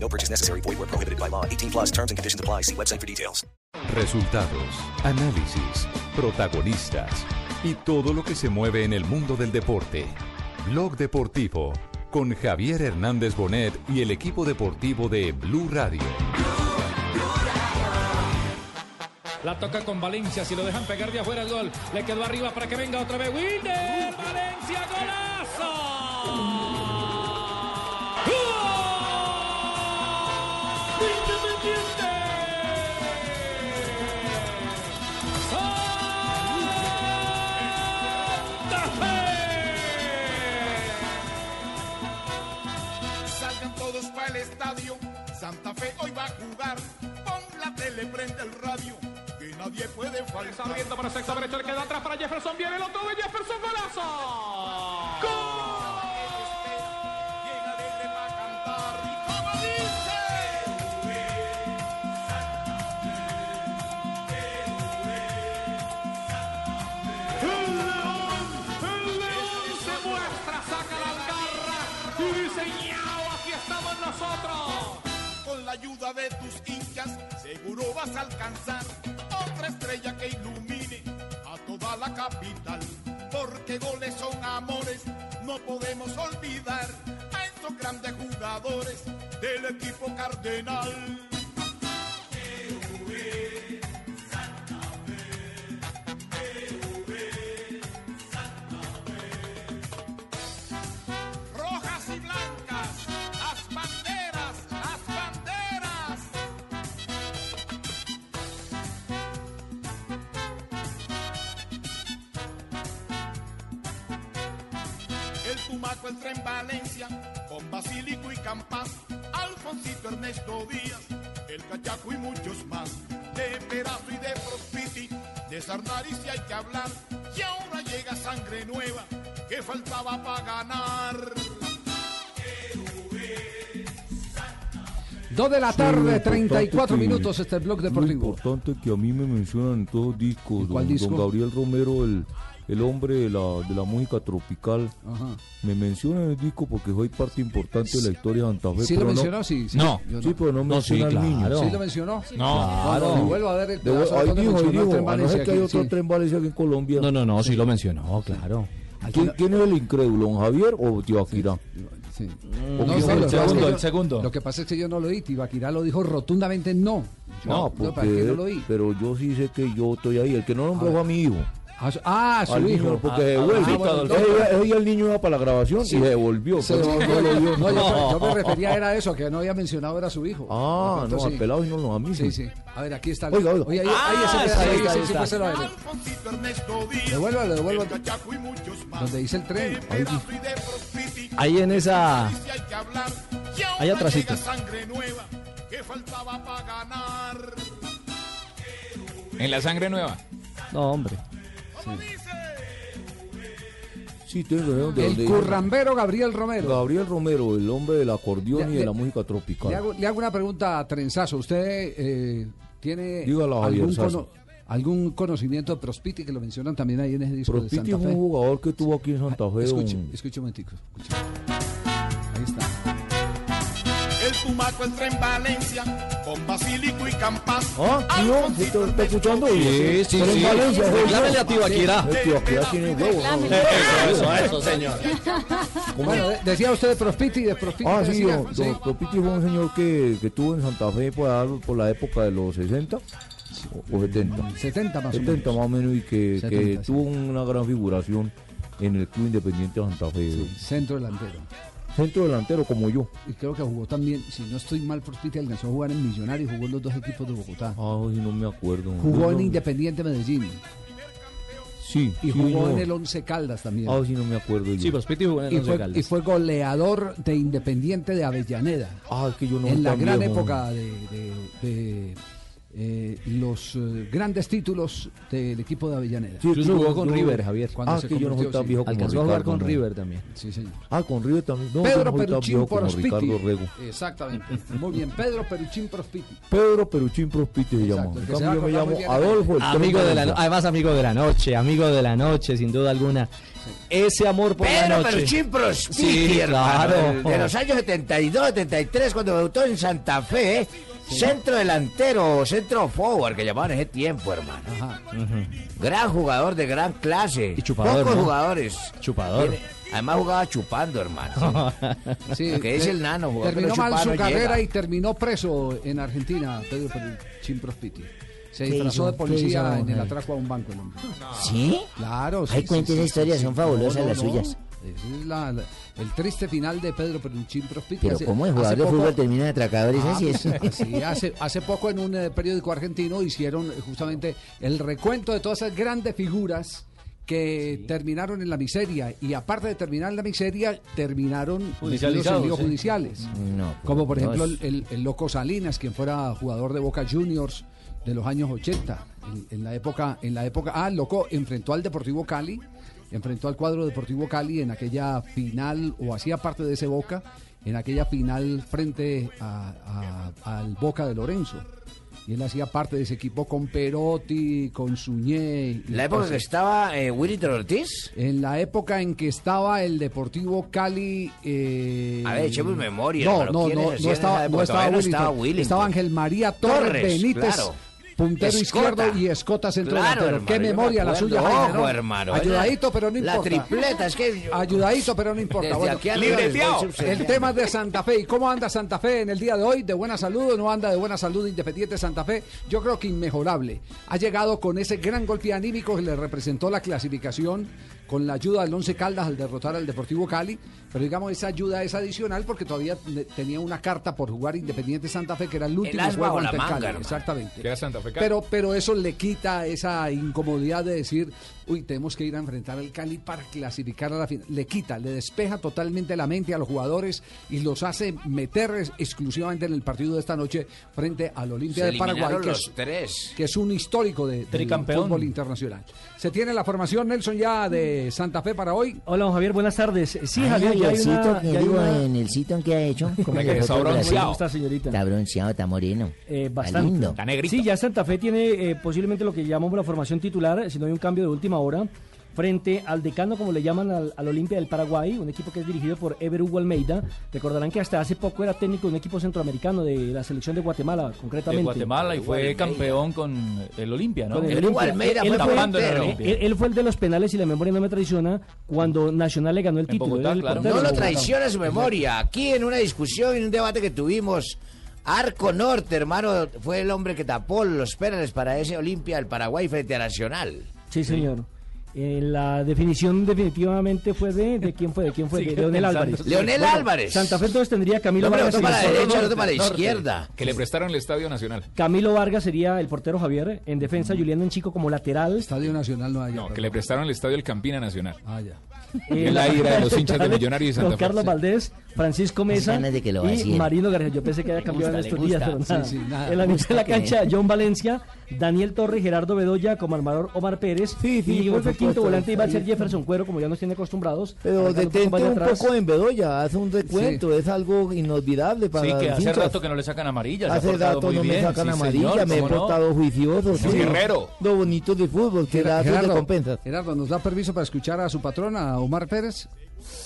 No purchase necessary. Void where prohibited by law. 18 plus terms and conditions apply. See website for details. Resultados, análisis, protagonistas y todo lo que se mueve en el mundo del deporte. Blog Deportivo con Javier Hernández Bonet y el equipo deportivo de Blue Radio. La toca con Valencia. Si lo dejan pegar de afuera el gol. Le quedó arriba para que venga otra vez. Wilder. Valencia, golazo. ¡Gol! Santa Fe hoy va a jugar. Pon la tele, prende el radio. Que nadie puede Está faltar. abriendo para sector derecho. Le queda atrás para Jefferson. Viene el otro de Jefferson. Golazo. ¡Gol! De tus hinchas, seguro vas a alcanzar otra estrella que ilumine a toda la capital. Porque goles son amores, no podemos olvidar a estos grandes jugadores del equipo cardenal. El Tumaco entra en Valencia con Basílico y Campas, Alfoncito Ernesto Díaz, el Cachaco y muchos más. De Perazo y de Prospiti, de Sarnari si hay que hablar. Y ahora llega sangre nueva que faltaba para ganar. Dos de la tarde, lo importante 34 que- minutos, este blog Lo deportivo. importante que a mí me mencionan en todos los discos, ¿Cuál don, disco? don Gabriel Romero, el, el hombre de la, de la música tropical, Ajá. me menciona en el disco porque soy parte importante de la historia de Santa Fe. ¿Sí lo no- mencionó? Sí, sí. No. Sí, pero no menciona al niño. ¿Sí lo mencionó? No. Claro. Vuelvo a ver el pedazo ahí dijo, dijo, a no Valencia ser que hay otro sí. tren Valencia aquí en Colombia. No, no, no, sí lo mencionó, claro. ¿Quién, quién es el incrédulo, don Javier o Akira? Sí. ¿O No, no, lo el que pasa es que segundo, yo- el segundo. Lo que pasa es que yo no lo oí. Tibaquirá lo dijo rotundamente no. Yo- No, ¿para porque, qué no lo oí? pero yo sí sé que yo estoy ahí. El que no nombró A a mi hijo. Ah, su- Ah, su Al hijo. niño, porque Ese día- ese día el niño iba para la grabación y se devolvió. Se pero devolvió. no lo vio. No, yo, yo me refería era a eso, que no había mencionado era su hijo. Ah, De no, pronto al sí. pelado y no, no, a mí Sí, sí. sí. A ver, aquí está. el- Oiga, oiga. Oye, ahí, Ah, ahí ese está, pedazo, ahí ahí, está, sí, ahí sí, está. Devuélvalo, devuélvalo. Y. Donde dice el tren. De y de Prospiti, Ahí en esa. Y Ahí atrásito. En la sangre nueva. No, hombre. ¿Cómo dice? Sí, tengo de donde- El currambero Gabriel Romero. Gabriel Romero, el hombre del acordeón Le- y de le- la música tropical. Le hago, le hago una pregunta a Trenzazo. ¿Usted eh, tiene Javier algún, Sazo. algún conocimiento de Prospiti que lo mencionan también ahí en ese disco de Prospiti Santa fue Fe? un jugador que tuvo aquí en Santa Fe. Escuche, don- escuche un momentico. escuche. Ahí está. El Tumaco entra en Valencia con Basílico y Campas. Ah, tío, ¿está, está escuchando? Sí, sí, sí. Valencia. Reclámele a Tibaquirá. Tiene huevo. Eso, eso, señor. Bueno, decía usted de Prospiti, de Prospiti. Ah, ¿qué sí, Propiti fue un señor que, que tuvo en Santa Fe por, la época de los 60 o, o 70. 70 más o 70 menos. más o menos y que, 70, que sí. tuvo una gran figuración en el Club Independiente de Santa Fe. Sí, centro delantero. Centro delantero como yo. Y creo que jugó también, si no estoy mal, Prospiti alcanzó a jugar en Millonarios, jugó en los dos equipos de Bogotá. Ah, sí, no me acuerdo. Jugó No, en no. Independiente Medellín Sí, y sí, jugó no. en el Once Caldas también. Ah, sí, no me acuerdo yo. Sí, Prospiti jugó en y, el Once fue, Caldas. y fue goleador de Independiente de Avellaneda. Ah, es que yo no en la gran viejo. época de, de- de eh, los eh, grandes títulos del equipo de Avellaneda. Sí, Incluso jugó con yo- River, Javier. Cuando Ah, se que yo no soy sí. viejo como Alcanzó a jugar con. River también. Sí, señor. Ah, con River también. No, Pedro no Peruchín Prospiti. Ricardo Rego. Exactamente. Muy bien, Pedro Peruchín Prospiti. Pedro Peruchín Prospiti se llama. En cambio yo me llamo. Adolfo. el Amigo de la, no- además amigo de la noche, amigo de la noche, sin duda alguna. Ese amor por la Pedro noche. Peruchín Prospiti, Sí, hermano, claro. de, de los años 72, 73, cuando debutó en Santa Fe, ¿eh? Centro delantero, centro forward, que llamaban en ese tiempo, hermano. Ajá. Gran jugador de gran clase. Y chupador, Pocos ¿no? jugadores. Chupador. Tiene- además jugaba chupando, hermano. Sí, Lo que dice el nano, jugó, Terminó mal su no carrera llega. y terminó preso en Argentina, Pedro Peruchín Prospiti. Se ¿Qué disfrazó de ¿Qué policía hizo, en el atraco a un banco. el hombre. ¿Sí? Claro, sí. Ay, sí, cuente sí, esa sí, historia, sí. son fabulosas las suyas. Ese es la- la- el triste final de Pedro Peruchín Prospiti. Pero Hace- ¿cómo el hace jugador de poco- fútbol termina de atracadores Ah, así es? sí, hace, hace poco en un eh, periódico argentino hicieron eh, justamente el recuento de todas esas grandes figuras que terminaron en la miseria y aparte de terminar en la miseria terminaron metidos en Judicializados, líos sí. judiciales No, pues, como por ejemplo no el, el- el loco Salinas quien fuera jugador de Boca Juniors de los años 80 en, en la época en la época ah el loco enfrentó al Deportivo Cali enfrentó al cuadro Deportivo Cali en aquella final o hacía parte de ese Boca en aquella final frente a- a- al Boca de Lorenzo y él hacía parte de ese equipo con Perotti, con Suñé. La época cosas. que estaba eh, Willington Ortiz. En la época en que estaba el Deportivo Cali. eh, A ver, echemos memoria, No, no, ¿quiénes no, no en estaba, no Willington. Estaba Ángel María Torres, Torres, Benítez. claro. Puntero Escota. izquierdo y escota centro Claro, delantero. hermano, Qué me memoria la suya, Jaime, Ojo, ¿no? hermano, Ayudadito, pero no La importa. tripleta, es que... Ayudadito, pero no importa. Desde Bueno, aquí el subsidiando. tema de Santa Fe. ¿Y cómo anda Santa Fe en el día de hoy? ¿De buena salud o no anda de buena salud Independiente Santa Fe? Yo creo que inmejorable. Ha llegado con ese gran golpe anímico que le representó la clasificación con la ayuda del Once Caldas al derrotar al Deportivo Cali. Pero digamos, esa ayuda es adicional porque todavía tenía una carta por jugar Independiente Santa Fe, que era el último asma juego ante el manga, Cali. hermano. Exactamente. Que era Santa Fe Cali. Pero, pero eso le quita esa incomodidad de decir, uy, tenemos que ir a enfrentar al Cali para clasificar a la final. Le quita, le despeja totalmente la mente a los jugadores y los hace meter exclusivamente en el partido de esta noche frente al Olimpia de Paraguay, que es, tres. que es un histórico de, del Tricampeón. fútbol internacional. Se tiene la formación, Nelson, ya de Santa Fe para hoy. Hola, Javier, buenas tardes. Sí, Ay, Javier, ya hay Javiercito, una... que ya hay una- en el sitio en que ha hecho. ¿Cómo que está está, señorita? Está bronceado, está moreno. Eh, Está bastante. lindo. Está negrito. Sí, ya Santa Fe tiene eh, posiblemente lo que llamamos la formación titular, si no hay un cambio de última hora, frente al decano, como le llaman al, al Olimpia del Paraguay, un equipo que es dirigido por Ever Hugo Almeida. Recordarán que hasta hace poco era técnico de un equipo centroamericano de la selección de Guatemala, concretamente. De Guatemala y fue Almeida. campeón con el Olimpia, ¿no? Con el El Hugo Olimpia. Almeida Él fue el. Olimpia. Él, él fue el de los penales y la memoria no me traiciona cuando Nacional le ganó el En título. Bogotá, era el claro. portero No lo traiciona su memoria. Aquí en una discusión, en un debate que tuvimos, Arco Norte, hermano, fue el hombre que tapó los penales para ese Olimpia del Paraguay frente a Nacional. Sí, señor. Eh, la definición definitivamente fue de, de quién fue, de quién fue, de Leonel. Álvarez. Leonel Álvarez. Santa Fe entonces tendría Camilo No, pero Vargas. en la el- derecha, no norte, toma la norte. izquierda. Que le prestaron el Estadio Nacional. Camilo Vargas sería el portero Javier. En defensa, Julián Enchico como lateral. Estadio Nacional no hay. No, que le prestaron el Estadio El Campina Nacional. Ah, ya. Eh, la ira de los hinchas de Millonarios y Santa Don. Carlos. Valdés, Francisco Mesa ganas de que lo y. Marino García. Yo pensé que había cambiado gusta, en estos días, pero nada. Sí, sí, nada. En la mitad de la cancha, John Valencia, Daniel Torre, Gerardo Bedoya como armador Omar Pérez. Sí, sí, y el quinto volante iba a ser. Jefferson Cuero, como ya nos tiene acostumbrados. Pero detente un atrás. poco en Bedoya, hace un recuento, es algo inolvidable para Sí, que hace hinchas. rato que no le sacan amarillas. Hace rato no me sacan amarilla, me he portado juicioso. Guerrero. Lo bonito de fútbol, que da recompensas. Gerardo, ¿nos da permiso para escuchar a su patrona, a Omar Pérez?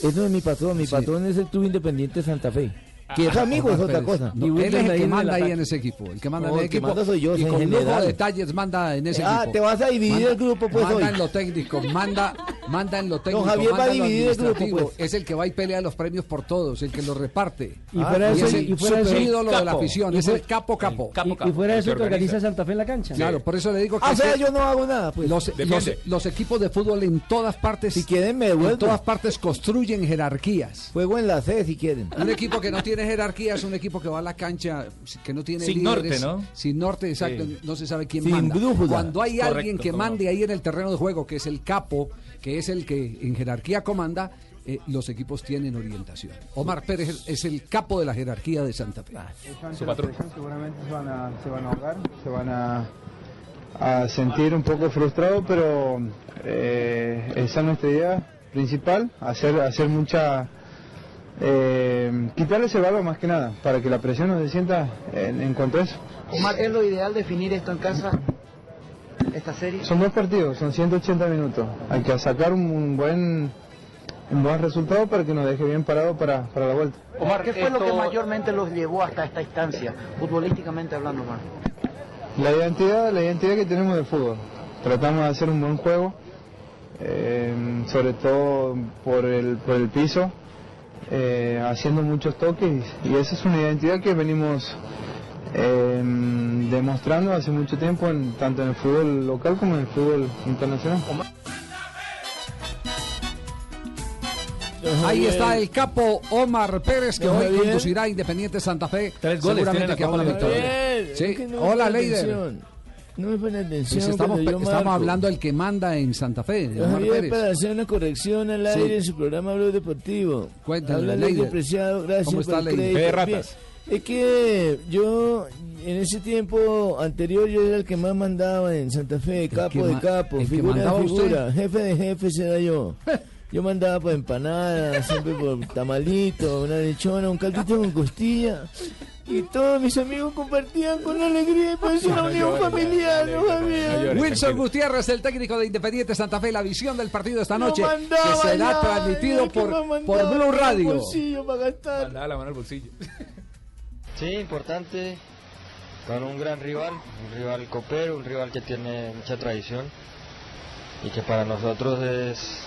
Ese no es mi patrón, mi patrón es el Club Independiente Santa Fe. Que es amigo es otra cosa. No, él es el que manda ahí en ese equipo. El que manda No, en el el que equipo. manda soy yo, y con lujo de detalles manda en ese Ah, equipo. te vas a dividir Manda- el grupo, pues, Manda hoy. en lo técnico, manda, manda en lo técnico. Javier va a dividir el grupo, pues. Es el que va y pelea los premios por todos, el que los reparte. Y fuera de y eso, es y el fuera eso- ídolo de la afición, es el capo capo. Capo, Y, fuera de eso que organiza organiza. Santa Fe en la cancha. Claro, por eso le digo que Ah, o sea, yo no hago nada, pues. los, Defiende. los- los equipos de fútbol en todas partes, Si quieren me en todas partes construyen jerarquías. Juego en la C si quieren. Un equipo que no tiene jerarquía es un equipo que va a la cancha, que no tiene Sin líderes, norte, ¿no? Sin norte, exacto, Sí. no se sabe quién Sin manda. brújula. Cuando hay Correcto, alguien que mande ahí en el terreno de juego, que es el capo, que es el que en jerarquía comanda, eh, los equipos tienen orientación. Omar Pérez es- el capo de la jerarquía de Santa Fe. Presión seguramente se van a, se van a ahogar, se van a, a sentir un poco frustrados, pero eh, esa es nuestra idea principal, hacer, hacer mucha... eh, quitarle ese valor más que nada, para que la presión no se sienta en, en cuanto a eso. Omar, ¿es lo ideal definir esto en casa? Esta serie. Son dos partidos, son 180 minutos. Hay que sacar un, un buen un buen resultado para que nos deje bien parado para, para la vuelta. Omar, ¿qué fue lo que mayormente los llevó hasta esta instancia, futbolísticamente hablando, Omar? La identidad, la identidad que tenemos del fútbol. Tratamos de hacer un buen juego, eh, sobre todo por el, por el piso, eh, haciendo muchos toques y esa es una identidad que venimos eh, demostrando hace mucho tiempo, en- tanto en el fútbol local como en el fútbol internacional. Ahí está el capo Omar Pérez que hoy conducirá a Independiente Santa Fe. Tres goles seguramente que la a la victoria. Sí. Hola, Leider. No me pone atención. Pues estamos, cuando yo estamos hablando del que manda en Santa Fe, Javier, para hacer una corrección al Sí. aire en su programa Blog Deportivo. Cuéntame, Habla Preciado, gracias ¿Cómo está por el crédito. De ratas. Es que yo, en ese tiempo anterior, yo era el que más mandaba en Santa Fe, capo de capo, el que figura mandaba de usted. figura, jefe de jefes era yo. Yo mandaba por empanadas, siempre por tamalito, una lechona, un caldito con costilla. Y todos mis amigos compartían con alegría y pues una unión familiar, ¿no, Javier? Wilson Gutiérrez, el técnico de Independiente Santa Fe, la visión del partido esta noche que mandaba será ya, transmitido por, por mandaba Blue en el Radio. para. Mandaba la mano al bolsillo. Sí, importante, con un gran rival, un rival copero, un rival que tiene mucha tradición y que para nosotros es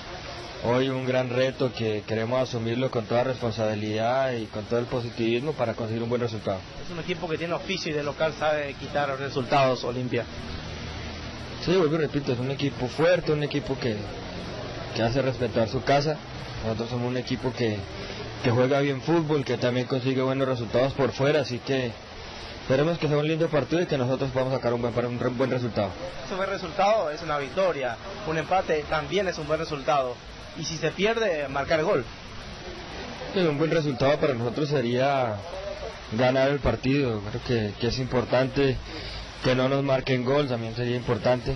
hoy un gran reto que queremos asumirlo con toda responsabilidad y con todo el positivismo para conseguir un buen resultado. Es un equipo que tiene oficio y de local sabe quitar resultados Olimpia. Sí, vuelvo y repito, es un equipo fuerte, un equipo que, que hace respetar su casa. Nosotros somos un equipo que, que juega bien fútbol, que también consigue buenos resultados por fuera, así que esperemos que sea un lindo partido y que nosotros podamos sacar un buen, un buen resultado. Un buen resultado es una victoria, un empate también es un buen resultado. Y si se pierde, marcar gol. Sí, un buen resultado para nosotros sería ganar el partido. Creo que, que es importante que no nos marquen gol, también sería importante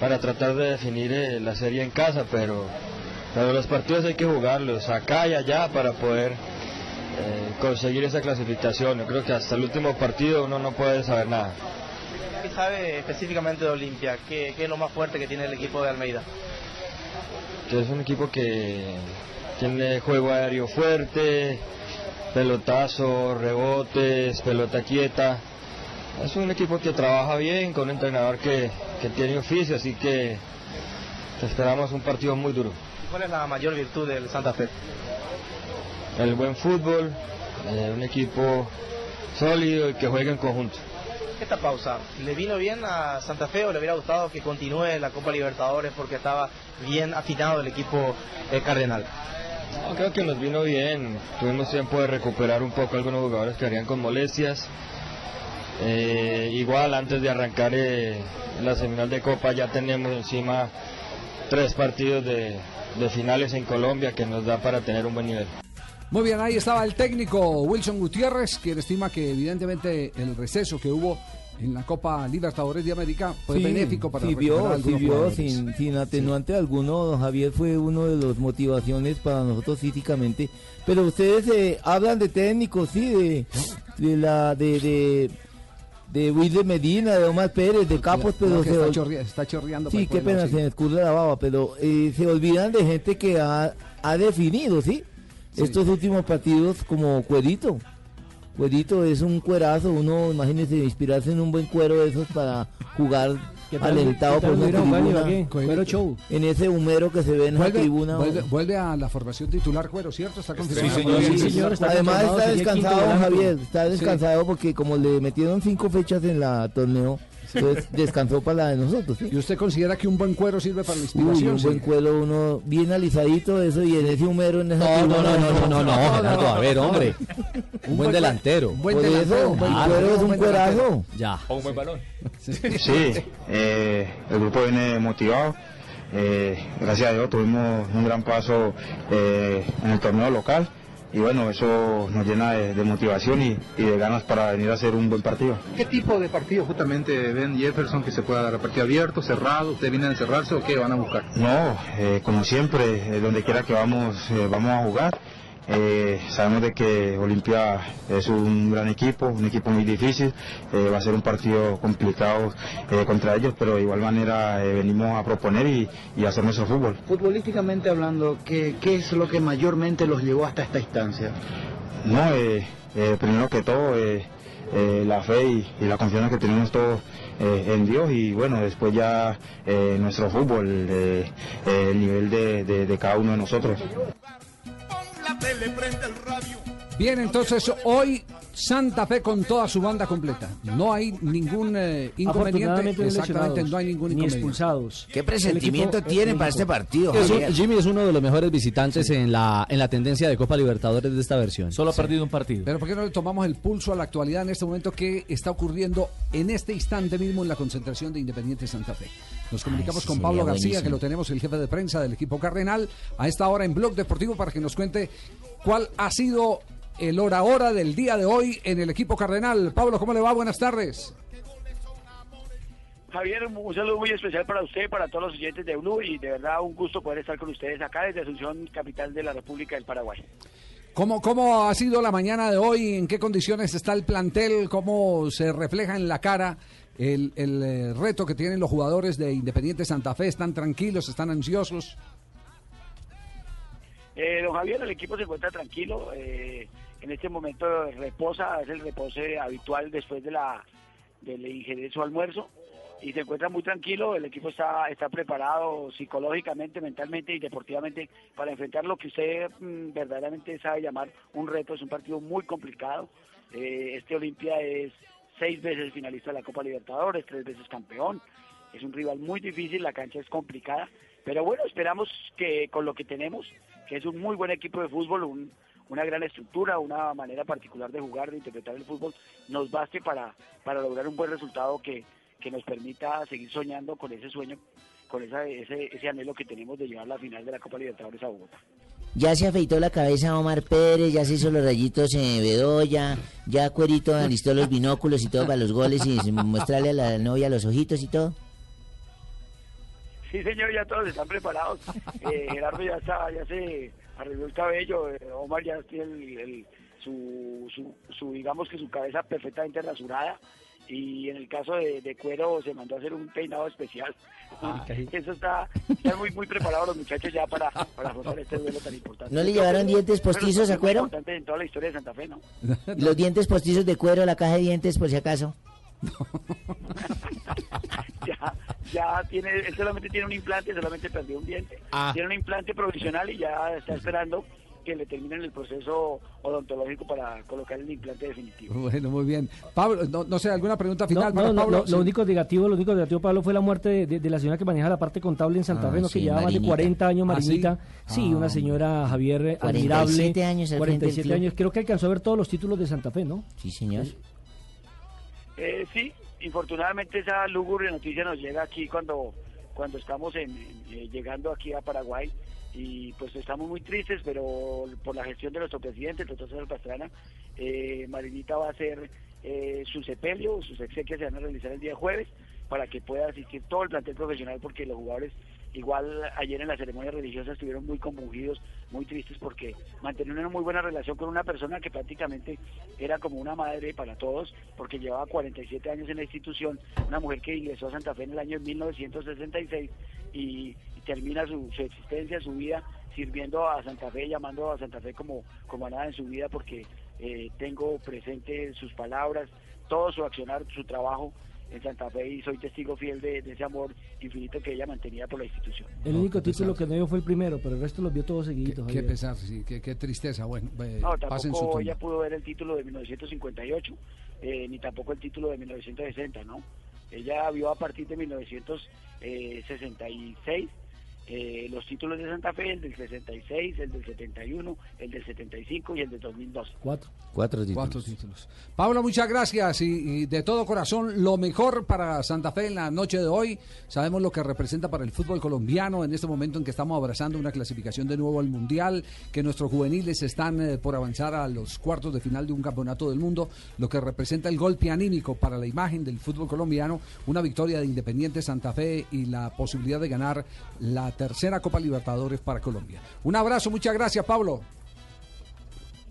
para tratar de definir eh, la serie en casa, pero, pero los partidos hay que jugarlos acá y allá para poder eh, conseguir esa clasificación. Yo creo que hasta el último partido uno no puede saber nada. ¿Qué sabe específicamente de Olimpia? ¿Qué, qué es lo más fuerte que tiene el equipo de Almeida? Que es un equipo que tiene juego aéreo fuerte, pelotazo, rebotes, pelota quieta. Es un equipo que trabaja bien, con un entrenador que, que tiene oficio, así que esperamos un partido muy duro. ¿Cuál es la mayor virtud del Santa Fe? El buen fútbol, eh, un equipo sólido y que juega en conjunto. Esta pausa, ¿le vino bien a Santa Fe o le hubiera gustado que continúe la Copa Libertadores porque estaba bien afinado el equipo eh, cardenal? Creo que nos vino bien. Tuvimos tiempo de recuperar un poco algunos jugadores que harían con molestias. Eh, igual antes de arrancar eh, la semifinal de Copa ya tenemos encima tres partidos de finales en Colombia que nos da para tener un buen nivel. Muy bien, ahí estaba el técnico Wilson Gutiérrez, quien estima que evidentemente el receso que hubo en la Copa Libertadores de América fue Sí, benéfico para sí recuperar vio, algunos sí vio, jugadores. sin, sin atenuante alguno, don Javier fue uno de los motivaciones para nosotros físicamente. Pero ustedes eh, hablan de técnicos, sí, de, de la de, de de Wilder Medina, de Omar Pérez, de Capos, pero se está, chorrea- está chorreando. Sí, qué pena, sí. se me escurre la baba, pero eh, se olvidan de gente que ha, ha definido, ¿sí? Sí. Estos últimos partidos como Cuerito. Cuerito es un cuerazo, uno, imagínese, inspirarse en un buen cuero de esos para jugar ¿Qué tal- alentado por una tribuna. Ibagué? Cuero show. En ese humero que se ve en la tribuna. vuelve, vuelve a la formación titular Cuero, ¿cierto? Está confirmado. Sí, señor, Además está descansado, Javier, está Sí. descansado porque como le metieron cinco fechas en la torneo, entonces descansó para la de nosotros. ¿sí? ¿Y usted considera que un buen cuero sirve para la Uy, inspiración? un sí? buen cuero, uno bien alisadito, eso, y en ese humero, en esa No, no, tribuna, no, no, no, no, no, Gerardo, a ver, hombre. Un buen delantero. Por eso, un buen cuero es un cuerazo. Ya. O un buen balón. Sí, eh, el grupo viene motivado. eh, gracias a Dios tuvimos un gran paso eh, en el torneo local y bueno, eso nos llena de, de motivación y, y de ganas para venir a hacer un buen partido. ¿Qué tipo de partido justamente ven Jefferson que se pueda dar? ¿Partido abierto, cerrado? ¿Ustedes vienen a encerrarse o qué van a buscar? No, eh, como siempre, eh, donde quiera que vamos, eh, vamos a jugar. Eh, sabemos de que Olimpia es un gran equipo, un equipo muy difícil, eh, va a ser un partido complicado eh, contra ellos, pero de igual manera venimos a proponer y, hacer nuestro fútbol. Futbolísticamente hablando, ¿qué, ¿qué es lo que mayormente los llevó hasta esta instancia? No, primero que todo, la fe y, y la confianza que tenemos todos en Dios y bueno, después ya nuestro fútbol, el nivel de, de- de cada uno de nosotros. Tele prende el radio. Bien, entonces hoy Santa Fe con toda su banda completa. No hay ningún eh, inconveniente. Exactamente, no hay ningún ni inconveniente. expulsados. ¿Qué presentimiento tienen para este partido, Es un- Javier? Jimmy es uno de los mejores visitantes en la en la tendencia de Copa Libertadores de esta versión. Solo ha perdido un partido. Pero ¿por qué no le tomamos el pulso a la actualidad en este momento que está ocurriendo en este instante mismo en la concentración de Independiente Santa Fe? Nos comunicamos con Pablo García, buenísimo. que lo tenemos, el jefe de prensa del equipo Cardenal, a esta hora en Blog Deportivo para que nos cuente cuál ha sido el hora hora del día de hoy en el equipo Cardenal. Pablo, ¿cómo le va? Buenas tardes. Javier, un saludo muy especial para usted, para todos los oyentes de Blue y de verdad un gusto poder estar con ustedes acá desde Asunción, capital de la República del Paraguay. ¿Cómo, ¿Cómo ha sido la mañana de hoy? ¿En qué condiciones está el plantel? ¿Cómo se refleja en la cara el, el, eh, reto que tienen los jugadores de Independiente Santa Fe? ¿Están tranquilos? ¿Están ansiosos? Eh, don Javier, el equipo se encuentra tranquilo. eh, en este momento reposa, es el reposo habitual después de la del ingerir su almuerzo y se encuentra muy tranquilo. El equipo está está preparado psicológicamente, mentalmente y deportivamente para enfrentar lo que usted mm, verdaderamente sabe llamar un reto. Es un partido muy complicado. Eh, este Olimpia es seis veces finalista de la Copa Libertadores, tres veces campeón. Es un rival muy difícil, la cancha es complicada, pero bueno, esperamos que con lo que tenemos, que es un muy buen equipo de fútbol, un- una gran estructura, una manera particular de jugar, de interpretar el fútbol, nos baste para, para lograr un buen resultado que, que nos permita seguir soñando con ese sueño, con esa, ese, ese anhelo que tenemos de llevar la final de la Copa Libertadores a Bogotá. Ya se afeitó la cabeza Omar Pérez, ya se hizo los rayitos en Bedoya, ya Cuerito alistó los binóculos y todo para los goles y mostrarle a la novia los ojitos y todo. Sí, señor, ya todos están preparados. Eh, Gerardo ya está, ya se arregló el cabello. eh, Omar ya tiene el- el- su, su, su, digamos que su cabeza perfectamente rasurada. Y en el caso de, de Cuero se mandó a hacer un peinado especial. Eso está, están muy, muy preparados los muchachos ya para, para afrontar este duelo tan importante. ¿No le llevaron dientes postizos a Cuero? importante en toda la historia de Santa Fe, ¿no? Los dientes postizos de cuero, la caja de dientes por si acaso. ya, ya tiene, él solamente tiene un implante, solamente perdió un diente. Ah. Tiene un implante provisional y ya está esperando que le terminen el proceso odontológico para colocar el implante definitivo. Bueno, muy bien. Pablo, no, no sé, ¿alguna pregunta final No, para no, no, Pablo? lo, lo único negativo, lo único negativo, Pablo, fue la muerte de, de- de la señora que maneja la parte contable en Santa Ah, Fe, ¿no? que sí, lleva más de Marinita. 40 años, ¿Ah, sí? Marinita. sí, Ah, una señora Javier eh, 47 admirable. años al frente del 47 club. años. Creo que alcanzó a ver todos los títulos de Santa Fe, ¿no? Sí, señor. Eh, sí, infortunadamente esa lúgubre noticia nos llega aquí cuando, cuando estamos en, eh, llegando aquí a Paraguay y pues estamos muy tristes, pero por la gestión de nuestro presidente, el doctor César Pastrana, eh, Marinita va a hacer eh, su sepelio, sus exequias se van a realizar el día jueves para que pueda asistir todo el plantel profesional porque los jugadores igual ayer en la ceremonia religiosa estuvieron muy conmovidos, muy tristes porque mantenían una muy buena relación con una persona que prácticamente era como una madre para todos porque llevaba 47 años en la institución, una mujer que ingresó a Santa Fe en el año 1966 y, termina su, su existencia, su vida sirviendo a Santa Fe, llamando a Santa Fe como, como a nada en su vida porque eh, tengo presente sus palabras, todo su accionar, su trabajo en Santa Fe y soy testigo fiel de, de ese amor infinito que ella mantenía por la institución. El único título que no dio fue el primero, pero el resto los vio todos seguiditos. Qué Javier. pesar, sí, qué, qué tristeza. Bueno, eh, No, pasen su tampoco tumba. ella pudo ver el título de 1958, eh, ni tampoco el título de 1960, ¿no? Ella vio a partir de 1966 eh, los títulos de Santa Fe, el del 66, el del 71, el del 75 y el del 2012. Cuatro. Cuatro títulos. Cuatro títulos. Pablo, muchas gracias y, y de todo corazón lo mejor para Santa Fe en la noche de hoy. Sabemos lo que representa para el fútbol colombiano en este momento en que estamos abrazando una clasificación de nuevo al Mundial, que nuestros juveniles están eh, por avanzar a los cuartos de final de un campeonato del mundo, lo que representa el golpe anímico para la imagen del fútbol colombiano, una victoria de Independiente Santa Fe y la posibilidad de ganar la tercera Copa Libertadores para Colombia. Un abrazo, muchas gracias, Pablo.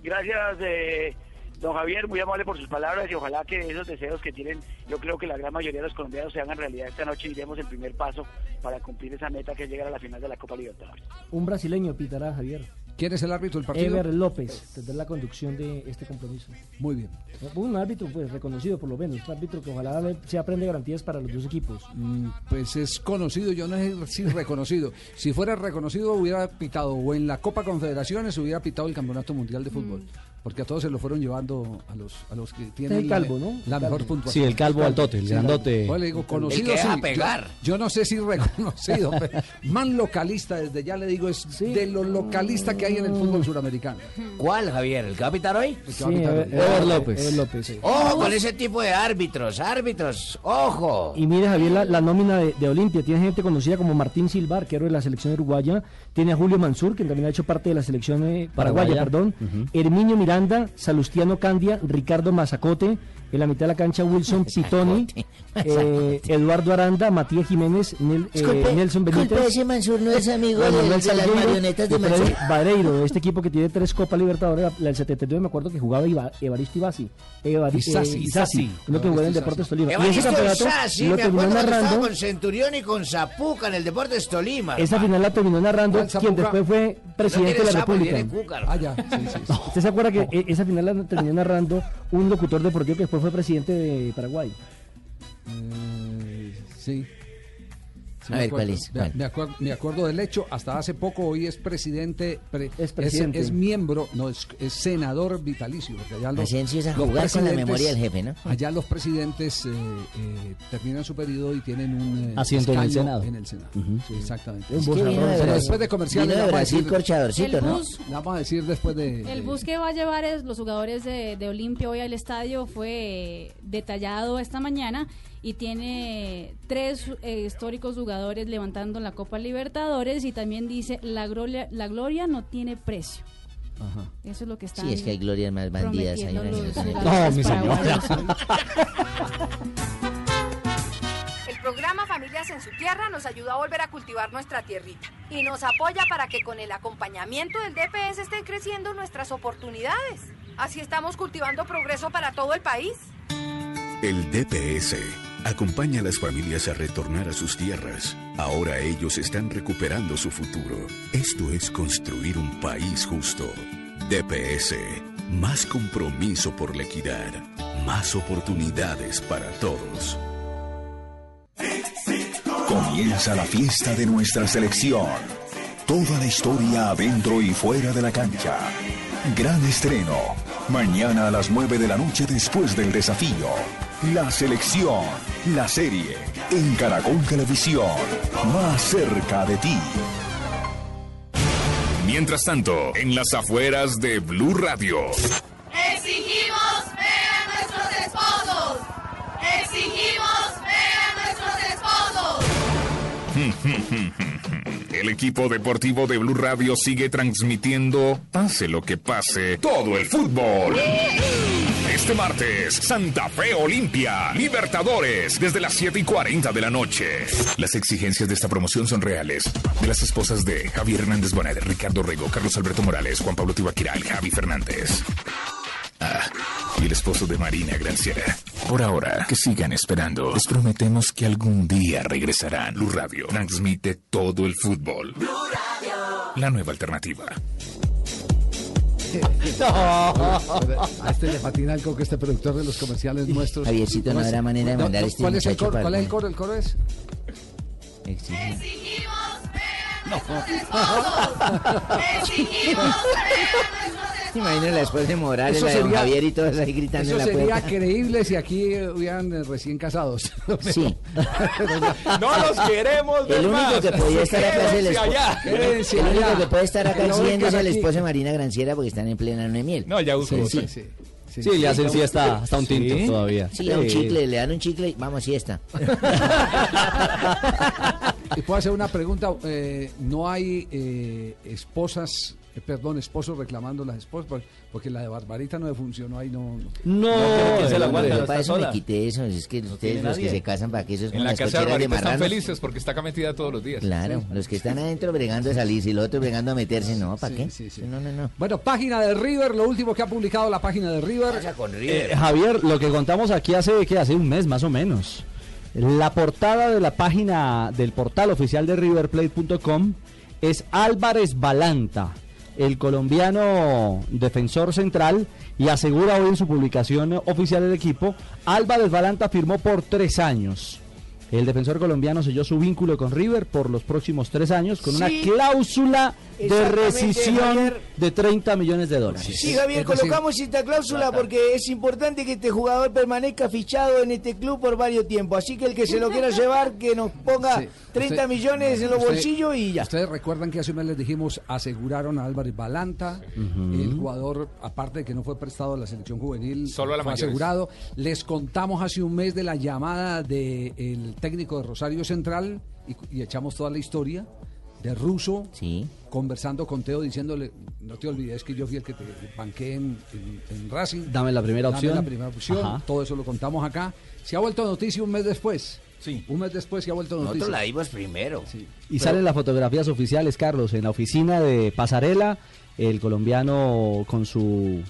Gracias, eh, don Javier, muy amable por sus palabras y ojalá que esos deseos que tienen, yo creo que la gran mayoría de los colombianos se hagan realidad esta noche y demos el primer paso para cumplir esa meta que es llegar a la final de la Copa Libertadores. Un brasileño pitará, Javier. ¿Quién es el árbitro del partido? Ever López tendrá la conducción de este compromiso. Muy bien. Un árbitro pues reconocido por lo menos, un árbitro que ojalá se aprende garantías para los dos equipos. Mm, Pues es conocido, yo no sé si reconocido. Si fuera reconocido hubiera pitado o en la Copa Confederaciones hubiera pitado el Campeonato Mundial de Fútbol. Porque a todos se lo fueron llevando a los, a los que tienen el la, calvo, ¿no? la mejor puntuación. Sí, el calvo altote, el Sí, grandote. Bueno, le digo, conocido sí. pegar. Yo, yo no sé si reconocido, pero man localista, desde ya le digo, es de lo localista que hay en el fútbol suramericano. ¿Cuál, Javier? ¿El que va a pitar hoy? El pitar hoy. Ever López. Ever López, sí. Ojo con ese tipo de árbitros, árbitros, ojo. Y mire, Javier, la, la nómina de, de Olimpia. Tiene gente conocida como Martín Silvar, que era de la selección uruguaya. Tiene a Julio Mansur, que también ha hecho parte de la selección eh, paraguaya, Paraguaya. perdón. Ujú. Herminio Miranda, Salustiano Candia, Ricardo Mazacote. En la mitad de la cancha, Wilson Pitoni, eh, Eduardo Aranda, Matías Jiménez, Nel- eh, Nelson Benítez. ese Mansur no es amigo de- Manuel de las marionetas de Mansur. Vareiro, de este equipo que tiene tres Copas Libertadores, la, del 72 me acuerdo que jugaba Iba- Evaristo Ibasi. Evari- Isasi, eh, uno que jugaba en Evaristo Deportes. Tolima. Y ese Evaristo campeonato Isasi, lo me terminó narrando. con Centurión y con Zapuca en el Deportes Tolima. Esa hermano. final la terminó narrando ¿Cuál quien después fue presidente tiene de la sapo, República. cuca, Ah, ya, sí, sí, sí. ¿Usted se acuerda que eh, esa final la terminó narrando un locutor deportivo que después fue presidente de Paraguay? Eh, sí. Sí, A me ver, ¿cuál acuerdo. es? Me, ¿Cuál? me acuerdo, me acuerdo del hecho, hasta hace poco hoy es presidente, pre- Es presidente. es, miembro, no, es, es senador vitalicio. Porque allá los, a los jugar con la presidentes- memoria del jefe, ¿no? Allá los presidentes eh, eh, terminan su periodo y tienen un eh, Asiento en el Senado. En el Senado. Ujú. Sí, exactamente. Un Es que bozarrón. vino de Pero Brasil- después de comerciales vino de vamos a Brasil decir- corchadorcito, El ¿no? bus. Vamos a decir después de... El bus que va a llevar es los jugadores de, de Olimpia hoy al estadio fue detallado esta mañana y tiene tres eh, históricos jugadores levantando la Copa Libertadores y también dice la gloria, la gloria no tiene precio. Ajá. Eso es lo que están Sí, es que hay glorias más bandidas ahí. prometiendo ¿no? los No, mi señora. El programa Familias en su Tierra nos ayuda a volver a cultivar nuestra tierrita y nos apoya para que con el acompañamiento del DPS estén creciendo nuestras oportunidades. Así estamos cultivando progreso para todo el país. El DPS acompaña a las familias a retornar a sus tierras. Ahora ellos están recuperando su futuro. Esto es construir un país justo. DPS, más compromiso por la equidad, más oportunidades para todos. Comienza la fiesta de nuestra selección. Toda la historia adentro y fuera de la cancha. Gran estreno. Mañana a las 9 de la noche después del desafío. La selección. La serie. En Caracol Televisión. Más cerca de ti. Mientras tanto, en las afueras de Blue Radio. Exigimos ver a nuestros esposos. Exigimos ver a nuestros esposos. El equipo deportivo de Blue Radio sigue transmitiendo, pase lo que pase, todo el fútbol. Este martes, Santa Fe Olimpia, Libertadores, desde las 7 y 40 de la noche. Las exigencias de esta promoción son reales. De las esposas de Javier Hernández Bonet, Ricardo Rego, Carlos Alberto Morales, Juan Pablo Tibaquiral, Javi Fernández. Ah, y el esposo de Marina Granciera. Por ahora, que sigan esperando. Les prometemos que algún día regresarán. Blue Radio transmite todo el fútbol. La nueva alternativa. A este le patina el coco, este productor de los comerciales nuestros. Javiercito, no habrá manera de No, mandar no, este ¿Cuál es el coro? para ¿Cuál es el coro? ¿El coro es? Exigimos ver a nuestros esposos. Exigimos la esposa de Morales, Eso la de sería- Javier y todos ahí gritando Eso en la sería puerta. creíble si aquí hubieran eh, recién casados. Sí. No los queremos ver El único más. que podía estar acá es el esposo. El único que puede estar acá es el esposo de Marina Granciera porque están en plena luna de miel. No, ya busco. Sí, sí. Sí, Sí, le hacen siesta hasta un tinto Sí. todavía. Sí, a un chicle, le dan un chicle y vamos, siesta. Y puedo hacer una pregunta. eh, ¿No hay eh, esposas, eh, perdón, esposos reclamando las esposas? Por- Porque la de Barbarita no le funcionó ahí, no. No, Pero se la no, aguanta, yo no para eso me quité eso. Es que ustedes tiene los que se casan para que eso es En la casa de Barbarita están felices porque está acá metida todos los días. Claro, los que están adentro bregando a salir y los otros bregando a meterse, no, ¿para Sí, qué? sí, sí. No, no, no. Bueno, página de River, lo último que ha publicado la página de River. con Eh, Javier, lo que contamos aquí hace que hace un mes más o menos. La portada de la página del portal oficial de riverplate.com es Álvarez Balanta, el colombiano defensor central, y asegura hoy en su publicación oficial del equipo, Álvarez Balanta firmó por tres años. El defensor colombiano selló su vínculo con River por los próximos tres años con una cláusula de rescisión Javier. de 30 millones de dólares. Sí, Javier, colocamos esta cláusula porque es importante que este jugador permanezca fichado en este club por varios tiempos. Así que el que se lo quiera llevar, que nos ponga Sí, 30 usted- millones en los usted- bolsillos y ya. Ustedes recuerdan que hace un mes les dijimos, aseguraron a Álvarez Balanta, el jugador, aparte de que no fue prestado a la selección juvenil, Solo a la fue mayores. asegurado. Les contamos hace un mes de la llamada del técnico de Rosario Central y, y echamos toda la historia de Russo Sí. conversando con Teo diciéndole, no te olvides que yo fui el que te banqué en, en- en Racing. Dame la primera Dame opción. la primera opción. Ajá. Todo eso lo contamos acá. Se ha vuelto noticia un mes después. Sí. Un mes después se ha vuelto noticia. Nosotros la dimos primero. Sí. Y salen las fotografías oficiales, Carlos, en la oficina de Pasarela, el colombiano con su...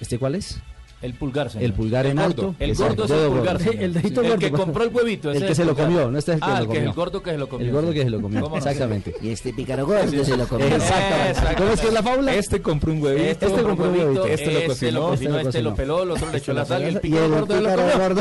¿Este cuál es? El pulgar, señor. El pulgar en alto. El gordo es el pulgar. El dedito el gordo. que compró el huevito. El que se lo comió, no este es el que ah, lo el comió. el gordo que se lo comió. El gordo que se lo comió, exactamente. Y este pícaro gordo se lo comió. Exactamente. ¿Cómo es que es la fábula? Este compró un huevito. Este, Este compró un huevito, huevito, este lo cocinó, este lo este peló, el otro le echó la sal y el pícaro el gordo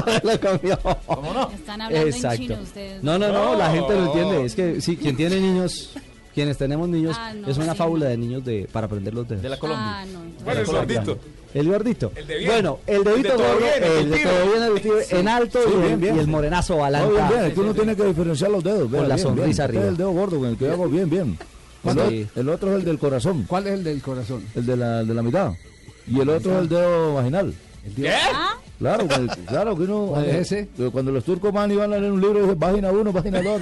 se lo comió. ¿Cómo no? Están hablando en chino ustedes. No, no, no, la gente lo entiende. Es que sí, quien tiene niños, quienes tenemos niños, Ah, no, es una sí, fábula de niños de para aprender los dedos. De la Colombia. Ah, no. Bueno, el gordito. El gordito. El de bien. Bueno, el El de dedito gordo, bien, el el de todo bien, el tiro en alto Sí, y, el, bien, bien. y el morenazo No, balanta. bien, bien, es que uno tiene que diferenciar los dedos. Con la sonrisa Este arriba. es el dedo gordo con el que hago bien, bien. O- el otro es el del corazón, ¿Cuál es el del corazón? el de la, de la mitad. Y el otro es el dedo vaginal. El Dios. Ah, Claro, el- claro que uno. ¿Cuál es eh, ese? que Cuando los turcos van y van a leer un libro, dice página 1, página 2.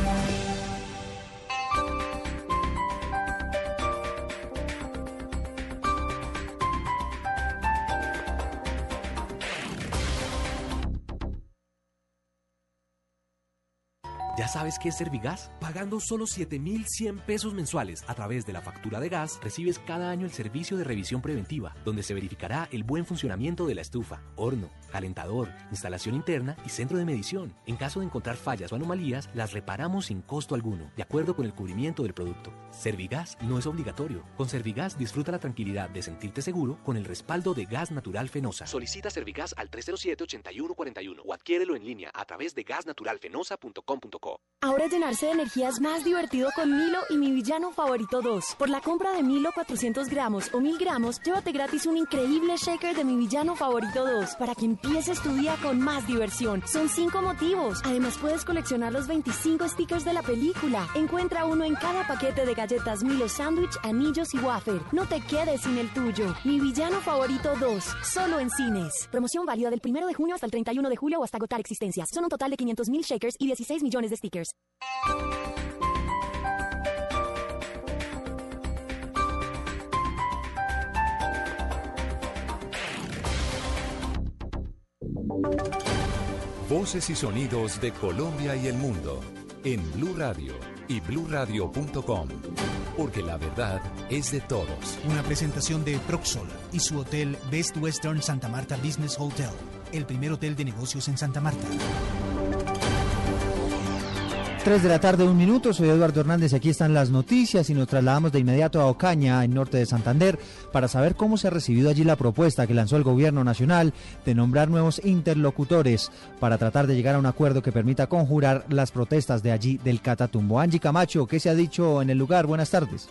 Sabes qué es Servigas? Pagando solo 7,100 pesos mensuales a través de la factura de gas, recibes cada año el servicio de revisión preventiva, donde se verificará el buen funcionamiento de la estufa, horno, calentador, instalación interna y centro de medición. En caso de encontrar fallas o anomalías, las reparamos sin costo alguno, de acuerdo con el cubrimiento del producto. Servigas no es obligatorio. Con Servigas disfruta la tranquilidad de sentirte seguro con el respaldo de gas natural fenosa. Solicita Servigas al 307-8141 o adquiérelo en línea a través de gasnaturalfenosa.com.co. Ahora llenarse de energía es más divertido con Milo y mi villano favorito 2. Por la compra de Milo 400 gramos o 1000 gramos, llévate gratis un increíble shaker de mi villano favorito 2 para que empieces tu día con más diversión. Son 5 motivos. Además puedes coleccionar los 25 stickers de la película. Encuentra uno en cada paquete de galletas Milo Sandwich, anillos y wafer. No te quedes sin el tuyo. Mi villano favorito 2. Solo en cines. Promoción válida del 1 de junio hasta el 31 de julio o hasta agotar existencias. Son un total de 500.000 shakers y 16 millones de stickers. Voces y sonidos de Colombia y el mundo en Blue Radio y bluradio.com, porque la verdad es de todos. Una presentación de Proxol y su hotel Best Western Santa Marta Business Hotel, el primer hotel de negocios en Santa Marta. 3 de la tarde, un minuto. Soy Eduardo Hernández. Aquí están las noticias y nos trasladamos de inmediato a Ocaña, en norte de Santander, para saber cómo se ha recibido allí la propuesta que lanzó el gobierno nacional de nombrar nuevos interlocutores para tratar de llegar a un acuerdo que permita conjurar las protestas de allí del Catatumbo. Angie Camacho, ¿qué se ha dicho en el lugar? Buenas tardes.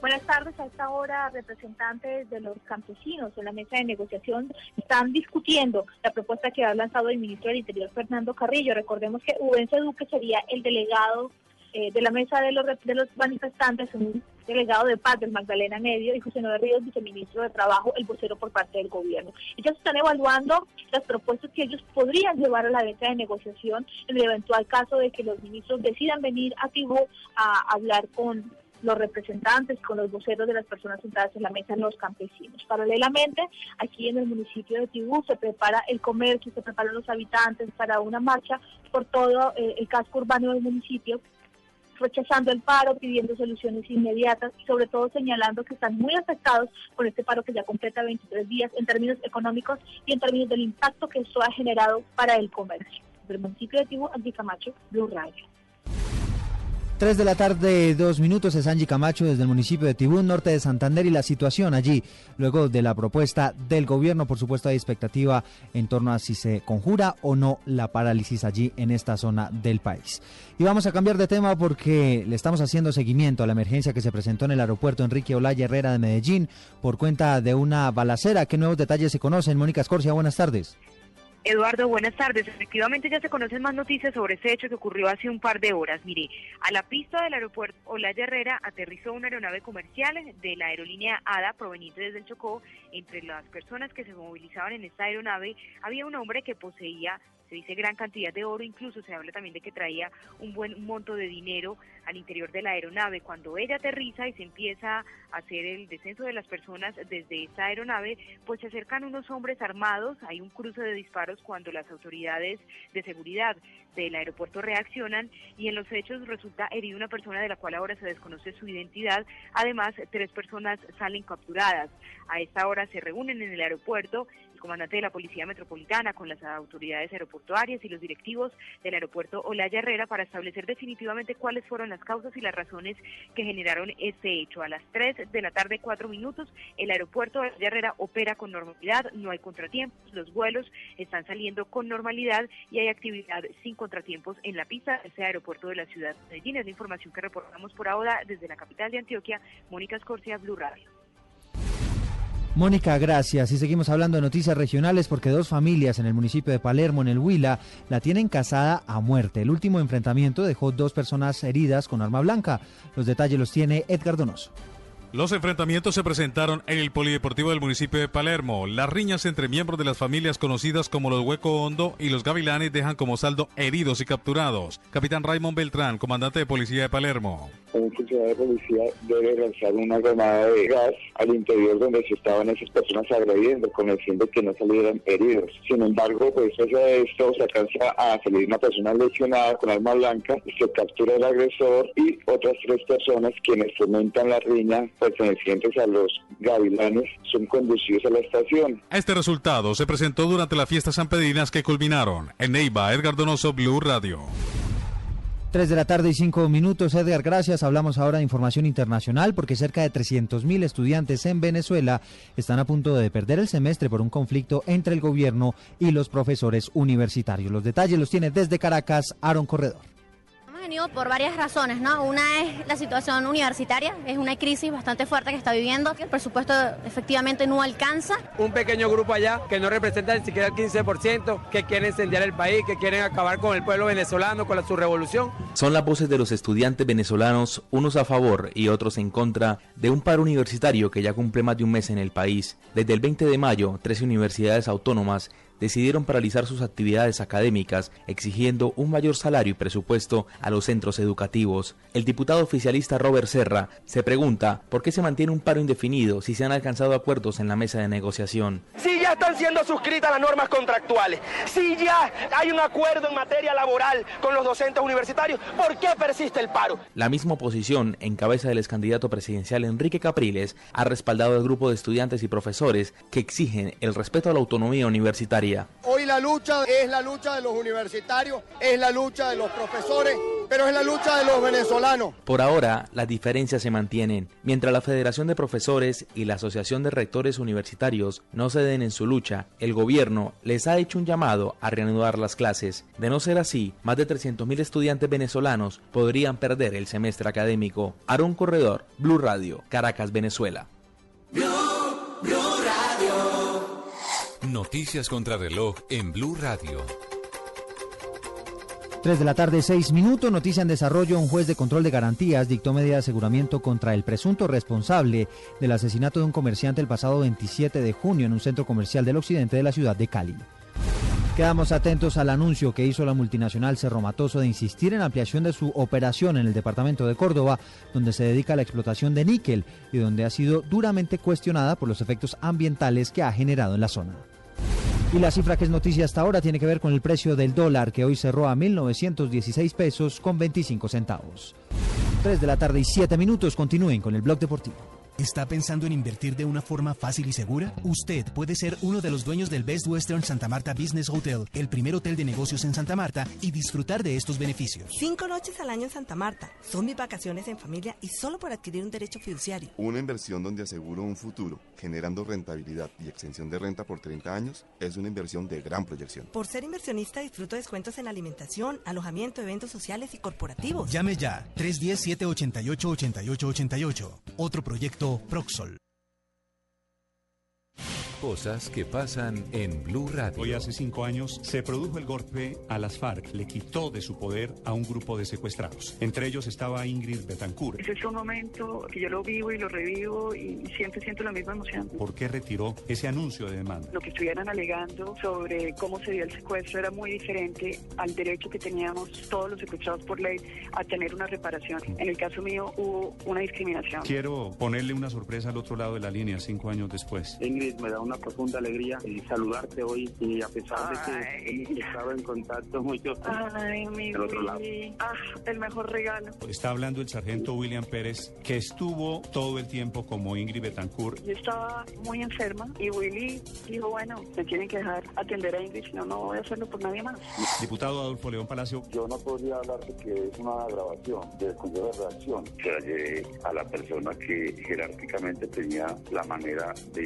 Buenas tardes. A esta hora, representantes de los campesinos en la mesa de negociación están discutiendo la propuesta que ha lanzado el ministro del Interior, Fernando Carrillo. Recordemos que Ubense Duque sería el delegado eh, de la mesa de los, de manifestantes, un delegado de paz del Magdalena Medio, y José Noel Ríos, viceministro de Trabajo, el vocero por parte del gobierno. Ellos están evaluando las propuestas que ellos podrían llevar a la mesa de negociación en el eventual caso de que los ministros decidan venir a Tibú a hablar con los representantes, con los voceros de las personas sentadas en la mesa, los campesinos. Paralelamente, aquí en el municipio de Tibú se prepara el comercio, se preparan los habitantes para una marcha por todo eh, el casco urbano del municipio rechazando el paro, pidiendo soluciones inmediatas y sobre todo señalando que están muy afectados por este paro que ya completa 23 días en términos económicos y en términos del impacto que esto ha generado para el comercio. Del municipio de Tibú, Andy Camacho, Blue Radio. 3 de la tarde, dos minutos, es Angie Camacho desde el municipio de Tibún, norte de Santander, y la situación allí, luego de la propuesta del gobierno, por supuesto hay expectativa en torno a si se conjura o no la parálisis allí en esta zona del país. Y vamos a cambiar de tema porque le estamos haciendo seguimiento a la emergencia que se presentó en el aeropuerto Enrique Olaya Herrera de Medellín por cuenta de una balacera. ¿Qué nuevos detalles se conocen? Mónica Escorcia, buenas tardes. Eduardo, buenas tardes. Efectivamente ya se conocen más noticias sobre ese hecho que ocurrió hace un par de horas. Mire, a la pista del aeropuerto Olaya Herrera aterrizó una aeronave comercial de la aerolínea ADA proveniente desde el Chocó. Entre las personas que se movilizaban en esta aeronave había un hombre que poseía se dice gran cantidad de oro, incluso se habla también de que traía un buen monto de dinero al interior de la aeronave. Cuando ella aterriza y se empieza a hacer el descenso de las personas desde esa aeronave, pues se acercan unos hombres armados, hay un cruce de disparos cuando las autoridades de seguridad del aeropuerto reaccionan y en los hechos resulta herida una persona de la cual ahora se desconoce su identidad. Además, tres personas salen capturadas. A esta hora se reúnen en el aeropuerto comandante de la Policía Metropolitana con las autoridades aeroportuarias y los directivos del aeropuerto Olaya Herrera para establecer definitivamente cuáles fueron las causas y las razones que generaron este hecho. A las 3 de la tarde, 4 minutos, el aeropuerto Olaya Herrera opera con normalidad, no hay contratiempos, los vuelos están saliendo con normalidad y hay actividad sin contratiempos en la pista de ese aeropuerto de la ciudad de Medellín. Es la información que reportamos por ahora desde la capital de Antioquia, Mónica Escorcia, Blue Radio. Mónica, gracias. Y seguimos hablando de noticias regionales porque dos familias en el municipio de Palermo, en el Huila, la tienen casada a muerte. El último enfrentamiento dejó dos personas heridas con arma blanca. Los detalles los tiene Edgar Donoso. Los enfrentamientos se presentaron en el Polideportivo del municipio de Palermo. Las riñas entre miembros de las familias conocidas como los Hueco Hondo y los Gavilanes dejan como saldo heridos y capturados. Capitán Raymond Beltrán, comandante de policía de Palermo. Un funcionario de policía debe lanzar una granada de gas al interior donde se estaban esas personas agrediendo con el fin de que no salieran heridos. Sin embargo, pues de esto se alcanza a salir una persona lesionada con arma blanca, se captura el agresor y otras tres personas quienes fomentan la riña pertenecientes a los gavilanes son conducidos a la estación. Este resultado se presentó durante las fiestas sanpedrinas que culminaron en Neiva, Edgar Donoso, Blue Radio. 3 de la tarde y 5 minutos. Edgar, gracias. Hablamos ahora de información internacional porque cerca de 300.000 estudiantes en Venezuela están a punto de perder el semestre por un conflicto entre el gobierno y los profesores universitarios. Los detalles los tiene desde Caracas Aaron Corredor por varias razones, ¿no? Una es la situación universitaria, es una crisis bastante fuerte que está viviendo, que el presupuesto efectivamente no alcanza. Un pequeño grupo allá que no representa ni siquiera el 15%, que quiere incendiar el país, que quieren acabar con el pueblo venezolano, con la, su revolución. Son las voces de los estudiantes venezolanos, unos a favor y otros en contra de un paro universitario que ya cumple más de un mes en el país. Desde el 20 de mayo, 13 universidades autónomas decidieron paralizar sus actividades académicas exigiendo un mayor salario y presupuesto a los centros educativos. El diputado oficialista Robert Serra se pregunta por qué se mantiene un paro indefinido si se han alcanzado acuerdos en la mesa de negociación. Si ya están siendo suscritas las normas contractuales, si ya hay un acuerdo en materia laboral con los docentes universitarios, ¿por qué persiste el paro? La misma oposición, en cabeza del ex candidato presidencial Enrique Capriles, ha respaldado al grupo de estudiantes y profesores que exigen el respeto a la autonomía universitaria Hoy la lucha es la lucha de los universitarios, es la lucha de los profesores pero es la lucha de los venezolanos. Por ahora, las diferencias se mantienen. Mientras la Federación de Profesores y la Asociación de Rectores Universitarios no ceden en su lucha, el gobierno les ha hecho un llamado a reanudar las clases. De no ser así, más de 300.000 estudiantes venezolanos podrían perder el semestre académico. Aaron Corredor, Blue Radio, Caracas, Venezuela. Noticias contra reloj en Blue Radio. 3 de la tarde, 6 minutos. Noticia en desarrollo. Un juez de control de garantías dictó medida de aseguramiento contra el presunto responsable del asesinato de un comerciante el pasado 27 de junio en un centro comercial del occidente de la ciudad de Cali. Quedamos atentos al anuncio que hizo la multinacional Cerro Matoso de insistir en la ampliación de su operación en el departamento de Córdoba, donde se dedica a la explotación de níquel y donde ha sido duramente cuestionada por los efectos ambientales que ha generado en la zona. Y la cifra que es noticia hasta ahora tiene que ver con el precio del dólar, que hoy cerró a 1.916 pesos con 25 centavos. 3 de la tarde y 7 minutos. Continúen con el blog deportivo. ¿Está pensando en invertir de una forma fácil y segura? Usted puede ser uno de los dueños del Best Western Santa Marta Business Hotel, el primer hotel de negocios en Santa Marta, y disfrutar de estos beneficios. Cinco noches al año en Santa Marta. Son mis vacaciones en familia y solo por adquirir un derecho fiduciario. Una inversión donde aseguro un futuro, generando rentabilidad y extensión de renta por 30 años, es una inversión de gran proyección. Por ser inversionista disfruto descuentos en alimentación, alojamiento, eventos sociales y corporativos. Llame ya 310-788-8888. Otro proyecto Proxol. Cosas que pasan en Blue Radio. Hoy hace cinco años se produjo el golpe a las FARC. Le quitó de su poder a un grupo de secuestrados. Entre ellos estaba Ingrid Betancourt. Ese es un momento que yo lo vivo y lo revivo y siempre siento la misma emoción. ¿Por qué retiró ese anuncio de demanda? Lo que estuvieran alegando sobre cómo se dio el secuestro era muy diferente al derecho que teníamos todos los secuestrados por ley a tener una reparación. En el caso mío hubo una discriminación. Quiero ponerle una sorpresa al otro lado de la línea cinco años después. Ingrid, me da una profunda alegría y saludarte hoy y a pesar de que hemos estado en contacto mucho Ay, mi del otro lado. Ah, el mejor regalo. Está hablando el sargento William Pérez, que estuvo todo el tiempo como Ingrid Betancourt. Yo estaba muy enferma y Willy dijo, bueno, me tienen que dejar atender a Ingrid, si no, no voy a hacerlo por nadie más. Diputado Adolfo León Palacio. Yo no podría hablar de que es una grabación del Consejo de Redacción. Se la llevé a la persona que jerárquicamente tenía la manera de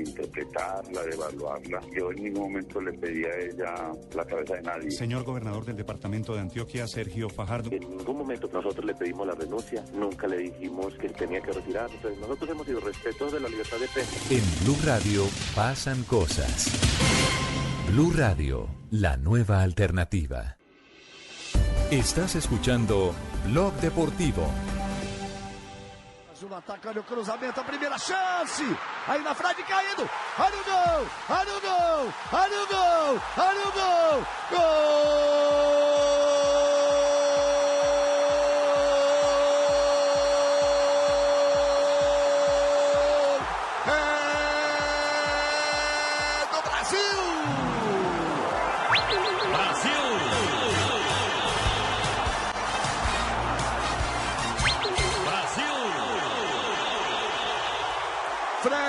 interpretarla, de evaluarla. Yo en ningún momento le pedí a ella la cabeza de nadie. Señor gobernador del departamento de Antioquia, Sergio Fajardo. En ningún momento nosotros le pedimos la renuncia, nunca le dijimos que tenía que retirar. Entonces nosotros hemos sido respetuosos de la libertad de prensa. En Blue Radio pasan cosas. Blue Radio, la nueva alternativa. Estás escuchando Blog Deportivo. Zuma atacando o cruzamento, a primeira chance. Aí na frente caindo. Olha o gol! Olha o gol! Olha o gol! Olha o gol! Gol!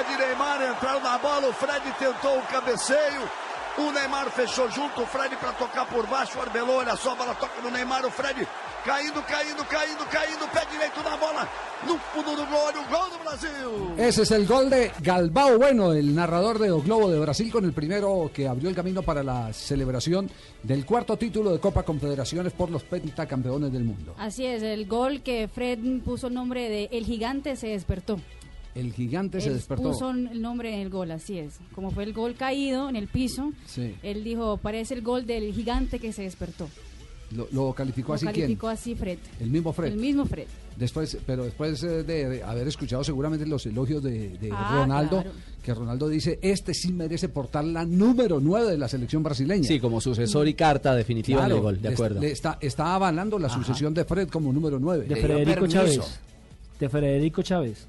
Fred e Neymar entraram na bola, o Fred tentou o cabeceio, o Neymar fechou junto, o Fred para tocar por baixo, o Arbeloa, olha só, a bola toca no Neymar, o Fred caindo, caindo, caindo, caindo, pé direito na bola, no fundo do gol, o gol do Brasil! Ese es el gol de Galbao Bueno, el narrador de O Globo de Brasil, con el primero que abrió el camino para la celebración del cuarto título de Copa Confederaciones por los pentacampeones del mundo. Así es, el gol que Fred puso el nombre de El Gigante se despertó. El gigante se despertó. puso el nombre en el gol, así es. Como fue el gol caído en el piso, Sí. él dijo, parece el gol del gigante que se despertó. Lo, lo calificó Lo así calificó así Fred. El mismo Fred. El mismo Fred. Después, pero después eh, de, de haber escuchado seguramente los elogios de, de Ah, Ronaldo, claro. que Ronaldo dice, este sí merece portar la número 9 de la selección brasileña. Sí, como sucesor y carta definitiva Claro, en el gol, de acuerdo. está- le está, está avalando la sucesión de Fred como número 9. De Federico Chávez. De Federico Chávez.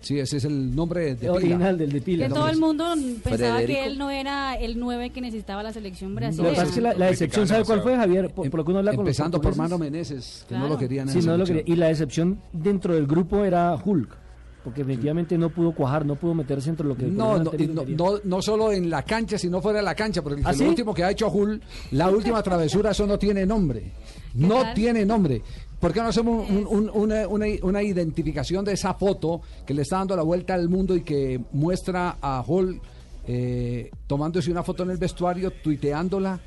Sí, ese es el nombre de original del de pila. Que todo el mundo pensaba que él no era el 9 que necesitaba la selección Lo que brasileña. pasa es que la, la decepción, ¿sabe cuál fue, Javier? Por, por lo que uno habla con los Empezando por. Mano Meneses, que no lo querían en Sí, la no lo quería. Y la decepción dentro del grupo era Hulk. Porque definitivamente no pudo cuajar, no pudo meterse entre lo que... No, no, no, no, no solo en la cancha, sino fuera de la cancha, porque ¿Ah, el sí? último que ha hecho Hull, la última travesura, eso no tiene nombre. No tal? tiene nombre. ¿Por qué no hacemos un- un- una, una- una identificación de esa foto que le está dando la vuelta al mundo y que muestra a Hall eh, tomándose una foto en el vestuario, tuiteándola,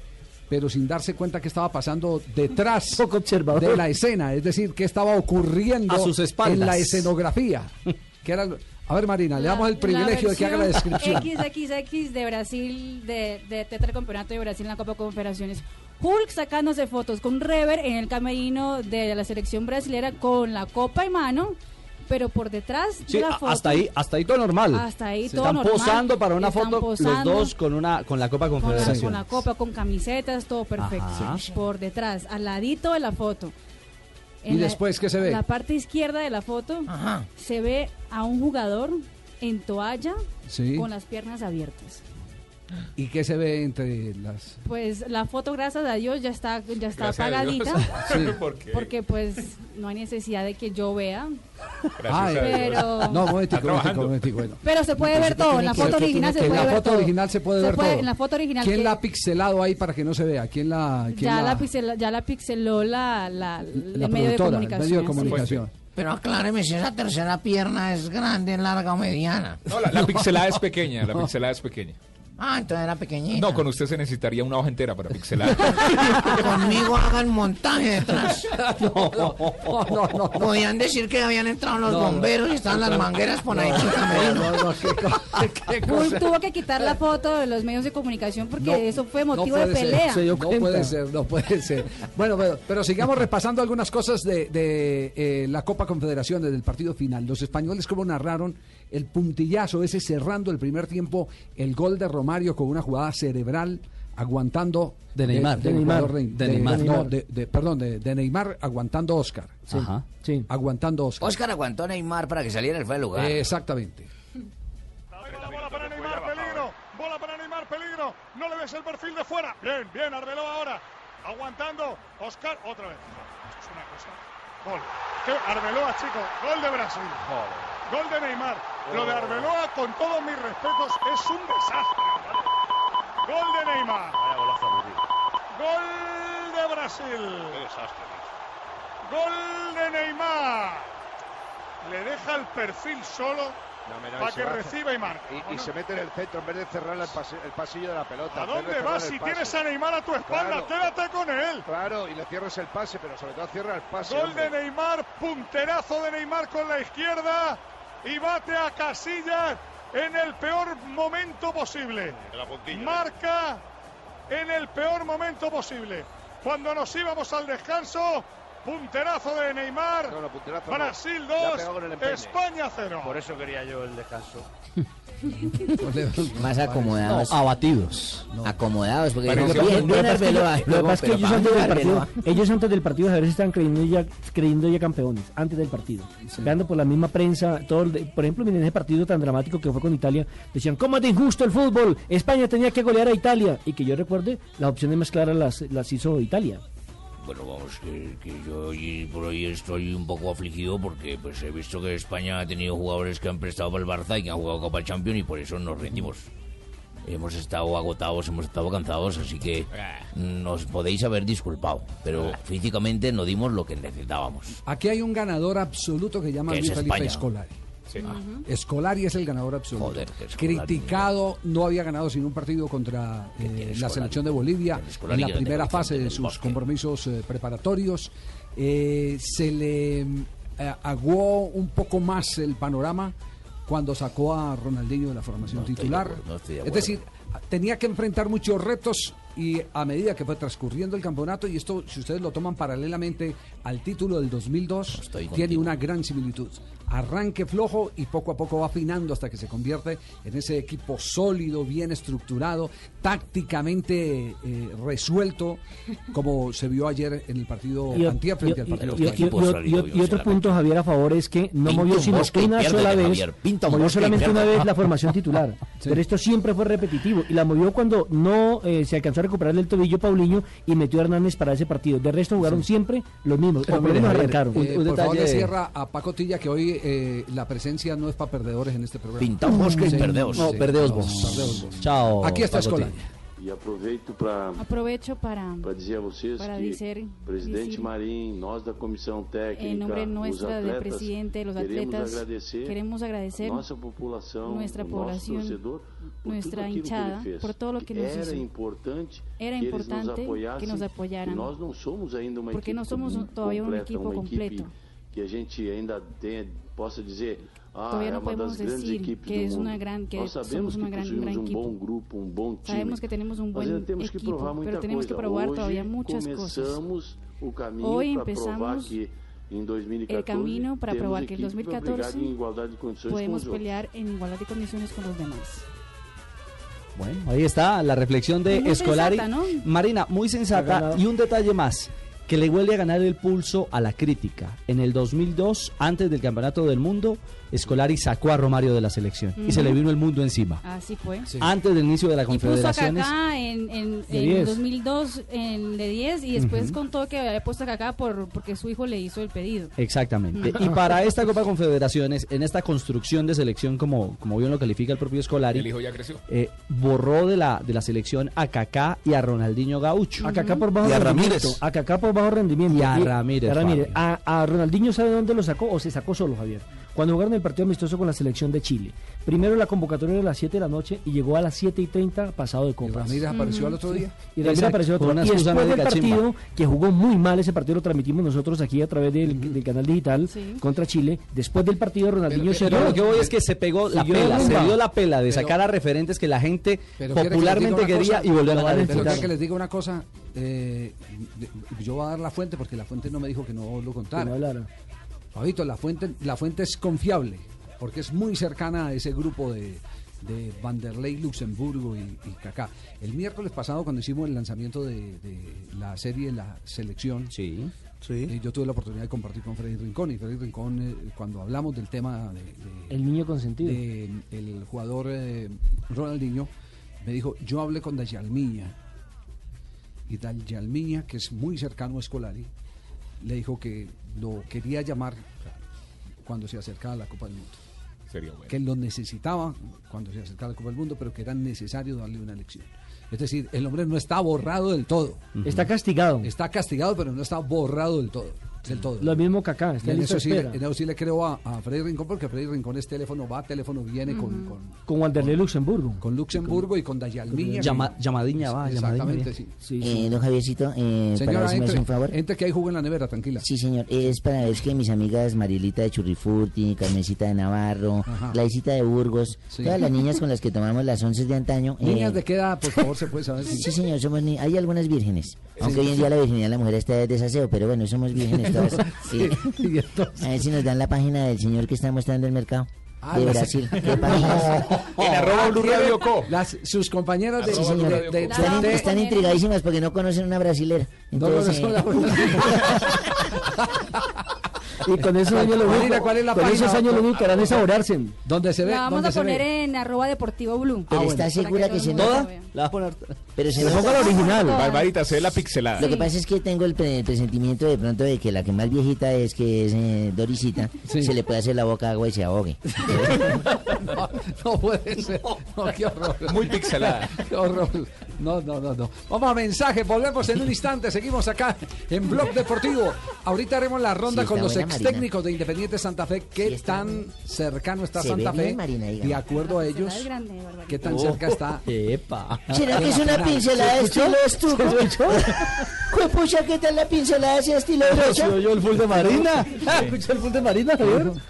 pero sin darse cuenta que estaba pasando detrás de la escena, es decir, qué estaba ocurriendo A sus espaldas. en la escenografía? Que era a ver, Marina, le damos el privilegio de que haga la descripción. XXX de Brasil, de, de tetracampeonato de Brasil en la Copa Confederaciones. Hulk sacándose fotos con Rever en el camerino de la selección brasilera con la copa en mano, pero por detrás Sí, de la foto. hasta ahí, hasta ahí todo normal. Hasta ahí Se todo Están normal. posando para una Están foto posando. los dos con una con la Copa con la, Confederación. con la copa, con camisetas, todo perfecto. Ajá. Por detrás, al ladito de la foto. ¿Y la- después qué se ve? La parte izquierda de la foto se ve a un jugador en toalla Sí. con las piernas abiertas. ¿Y qué se ve entre las...? Pues la foto, gracias a Dios, ya está, ya está Gracias apagadita. Sí. ¿Por qué? Porque pues no hay necesidad de que yo vea. Ay, pero, No, momentico, momentico, momentico, bueno. pero se puede ver todo. En la foto original se en puede la ver foto todo. original se puede ver todo. en la foto original ¿Quién que- la ha pixelado ahí para que no se vea? ¿Quién la, quién Ya la, la, pixeló, ya la pixeló la, la, la el medio de productora, el comunicación. medio de sí. comunicación? Pero acláreme si esa tercera pierna es grande, larga o mediana. No, la, la pixelada es pequeña, la pixelada es pequeña. Ah, entonces era pequeñita. No, con usted se necesitaría una hoja entera para pixelar. Conmigo hagan montaje detrás. Podían decir que habían entrado los No, bomberos y estaban las mangueras por ahí. Hulk tuvo que quitar la foto de los medios de comunicación porque No, eso fue no motivo de pelea. no puede ser, no puede ser. Bueno, pero, pero sigamos repasando algunas cosas de, de, eh, la Copa Confederaciones del partido final. Los españoles cómo narraron el puntillazo ese cerrando el primer tiempo, el gol de Romario con una jugada cerebral aguantando De Neymar. del De Neymar. De Neymar. no, de- de- perdón, de, de Neymar aguantando Oscar. Sí. Ajá. Aguantando a Oscar. Oscar aguantó a Neymar para que saliera el fuera de lugar. Eh, exactamente. peligro, bola para Neymar, peligro, no le ves el perfil de fuera. Bien, bien, Arbeloa ahora, aguantando, Oscar, otra vez. Es una cosa. Gol. ¿Qué? Arbeloa, chicos, gol de Brasil. Gol de Neymar. Lo de Arbeloa, con todos mis respetos, es un desastre. Gol de Neymar. Gol de Brasil. Qué desastre. Gol de Neymar. Le deja el perfil solo para que reciba y marque. Y, y se mete en el centro en vez de cerrar el, pase- el pasillo de la pelota. ¿A dónde vas si tienes a Neymar a tu espalda? Claro. Quédate con él. Claro, y le cierras el pase, pero sobre todo cierra el pase. Gol hombre. de Neymar, punterazo de Neymar con la izquierda y bate a Casillas en el peor momento posible. Marca en el peor momento posible. Cuando nos íbamos al descanso, punterazo de Neymar, no. Brasil Le ha 2, pegado con el empeine. España 0. Por eso quería yo el descanso. Más acomodados. abatidos. Acomodados, porque bien, lo que bien pasa es que- Arbeloa. lo que pasa es que Pero ellos ¿para antes del partido, ellos antes del partido a ver si estaban creyendo ya, creyendo ya campeones, antes del partido. Veando por la misma prensa, todo el de- por ejemplo, miren ese partido tan dramático que fue con Italia, decían, ¿cómo es de injusto el fútbol? España tenía que golear a Italia. Y que yo recuerde, las opciones más claras las, las hizo Italia. Bueno, vamos, que, que yo hoy por hoy estoy un poco afligido porque pues he visto que España ha tenido jugadores que han prestado para el Barça y que han jugado Copa Champions y por eso nos rendimos. Hemos estado agotados, hemos estado cansados, así que nos podéis haber disculpado, pero físicamente no dimos lo que necesitábamos. Aquí hay un ganador absoluto que llama Que es Luis Felipe. Escolari. Sí. Escolari es el ganador absoluto. Joder, Criticado, no había ganado sin un partido contra eh, la selección de Bolivia en la no primera fase de sus compromisos eh, preparatorios. Eh, se le aguó un poco más el panorama cuando sacó a Ronaldinho de la formación de titular. acuerdo, no estoy de es decir, tenía que enfrentar muchos retos y a medida que fue transcurriendo el campeonato, y esto si ustedes lo toman paralelamente al título del 2002, tiene contigo. una gran similitud. Arranque flojo y poco a poco va afinando hasta que se convierte en ese equipo sólido, bien estructurado, tácticamente eh, resuelto, como se vio ayer en el partido Y, antier frente y- al partido y- otro punto, Javier, a favor es que no movió un sino y una sola vez, Javier, un movió solamente una vez la formación titular. Pero esto siempre fue repetitivo y la movió cuando no eh, se alcanzó a recuperar del tobillo Paulinho y metió a Hernández para ese partido. De resto jugaron siempre los mismos, o por Javier, arrancaron. eh, por favor, le cierra a Paco Tilla que hoy eh, la presencia no es para perdedores en este programa. Pintamos Sí, perdeos. No, perdeos no, vos. perdeos vos. Chao, Aquí está. E aproveito para Aprovecho para, para dizer a vocês para que dizer- presidente decir, Marim, nós da comissão técnica, en nombre os nuestra, del atletas, presidente, los queremos atletas, agradecer queremos agradecer nossa população, nosso población, torcedor, por nuestra hinchada, que fez. por todo lo que nos Era hizo. importante Era que importante nos que nos apoyaran, nós não somos ainda uma porque equipe no somos todavía un completa, equipo uma completo. equipe que a gente ainda tem, possa dizer ah, Todavía é no uma das podemos grandes decir equipes que do mundo. gran- que Nós somos sabemos que gran- possuímos gran um equipo. bom grupo, um bom time. Sabemos que tenemos un Mas buen ainda temos que equipo, provar muita pero tenemos que probar Hoje todavía muchas cosas. começamos o caminho Hoy para provar empezamos que em 2014 el camino para probar que en equipe para brigar 2014 em igualdade de condições podemos com os outros. pelear en igualdad de condiciones con los demás. Bueno, ahí está la reflexión de Muy Escolari. sensata, ¿no? Marina, muy sensata. Y un detalle más, que le huele a ganar el pulso a la crítica. En el 2002, antes del Campeonato del Mundo, Escolari sacó a Romario de la selección y se le vino el mundo encima. Así fue. Antes del inicio de la Y puso a Confederaciones. Kaká en, en, en 10. 2002 en de 10 y después Ujú. contó que había puesto a Kaká por, porque su hijo le hizo el pedido. Exactamente. Y para esta Copa Confederaciones, en esta construcción de selección, como, como bien lo califica el propio Escolari, El hijo ya creció. eh, borró de la, de la selección a Kaká y a Ronaldinho Gaucho. A Kaká por bajo y a rendimiento. Ramírez. A Kaká por bajo rendimiento. Y a Ramírez, a, Ramírez. A- a Ronaldinho, ¿sabe dónde lo sacó? O se sacó solo, Javier. Cuando jugaron el partido amistoso con la selección de Chile. Primero la convocatoria era a las 7 de la noche y llegó a las 7 y 30 pasado de copas. Ramírez apareció al otro Sí. día. Y Ramírez apareció al otro día. Y después del chimba. partido, que jugó muy mal ese partido, lo transmitimos nosotros aquí a través del, del canal digital contra Chile. Después del partido, Ronaldinho se Pero lo que voy es que se pegó la pela, se dio la pela de Pero- sacar a referentes que la gente Pero que popularmente quería cosa, y volver a pero ganar el título. que les diga una cosa. eh, yo voy a dar la fuente porque la fuente no me dijo que no lo contara. Que no hablara. Fabito, la fuente, la fuente es confiable porque es muy cercana a ese grupo de, de Vanderlei, Luxemburgo y, y Kaká. El miércoles pasado, cuando hicimos el lanzamiento de, de la serie La Selección, eh, yo tuve la oportunidad de compartir con Freddy Rincón. Y Freddy Rincón, eh, cuando hablamos del tema de, de- El niño consentido. de el jugador eh, Ronaldinho, me dijo, yo hablé con Dayalmiña. Y Dayalmiña, que es muy cercano a Scolari, le dijo que lo quería llamar cuando se acercaba a la Copa del Mundo. Sería bueno. Que lo necesitaba cuando se acercaba a la Copa del Mundo, pero que era necesario darle una elección. Es decir, el hombre no está borrado del todo. Está castigado. Está castigado, pero no está borrado del todo. Del todo. Lo mismo está Y en eso, sí, en eso sí le creo a, a Freddy Rincón, porque Freddy Rincón es teléfono va, teléfono viene con, Ujú. con, Con Wanderlei Luxemburgo. con Luxemburgo y con Dayalmiña. Llama- llamadinha va, Exactamente, llamadinha sí. Eh, don Javiercito, eh, para Señora, ver si me hace un favor. entre que hay jugo en la nevera, tranquila. Sí, señor. Es para ver que mis amigas Marielita de Churrifurti, Carmencita de Navarro, Ajá. Glaicita de Burgos, Sí. todas las niñas con las que tomamos las once de antaño. eh, Niñas de qué edad, por favor, se puede saber. Sí, señor, somos ni- hay algunas vírgenes. Aunque Sí. hoy en día la virginidad de la mujer está de desaseo, pero bueno, somos vírgenes todas. Sí. A ver si nos dan la página del señor que está mostrando el mercado. Ah, de Brasil. ¿Qué arroba Blue ¿quiere? Radio Co. Las, sus compañeras de, Sí, de- de- están, de- están intrigadísimas porque no conocen una brasilera. No Entonces, conocen eh, Y con esos años lo único, ¿cuál es la con página? esos años lo único que harán es ahorrarse. ¿Dónde se ve? La vamos ¿Dónde a se poner ve? en arroba deportivo blue. Pero está segura que se nota. La va a poner. Pero se Pero nota. ponga la original. Barbarita, se ve la pixelada. Lo que pasa es que tengo el, pre- el presentimiento de pronto de que la que más viejita es, que es eh, Dorisita, se le puede hacer la boca agua y se ahogue. No, no puede ser. No, qué horror. Muy pixelada. Qué horror. No, no, no, no. Vamos a mensaje, volvemos en un instante. Seguimos acá en Blog Deportivo. Ahorita haremos la ronda Sí, con los buena, Marina. técnicos de Independiente Santa Fe. ¿Qué tan cercano está Se Santa ve Fe? bien, Marina, de acuerdo a ellos, grande. ¿qué tan Oh, cerca está? Epa. ¿Será que es una pincelada de estilo estuco? Juepucha, ¿qué tal la pincelada ese estilo brocha? ¿Se oyó el full de Marina? ¿Escuchó el full de Marina?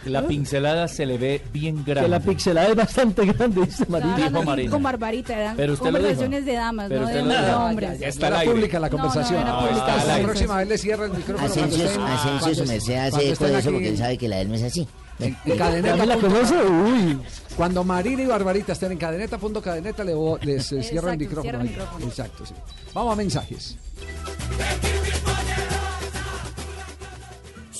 La pincelada se le ve bien Que grande. la pixelada es bastante grande, dice Marina. con Barbarita, eran Pero usted lo conversaciones de damas, Pero no de, de hombres. Ya está aire. pública la No, no, conversación. al la próxima vez le cierra el micrófono. Asensio, merced hace eco de eso porque aquí él sabe que la de él no es así. En, en ¿Ya cadeneta. la conoce? Uy. Cuando Marina y Barbarita estén en cadeneta, punto cadeneta, le, les eh, cierro el Exacto, micrófono. cierra el micrófono. Exacto, sí. Vamos a mensajes.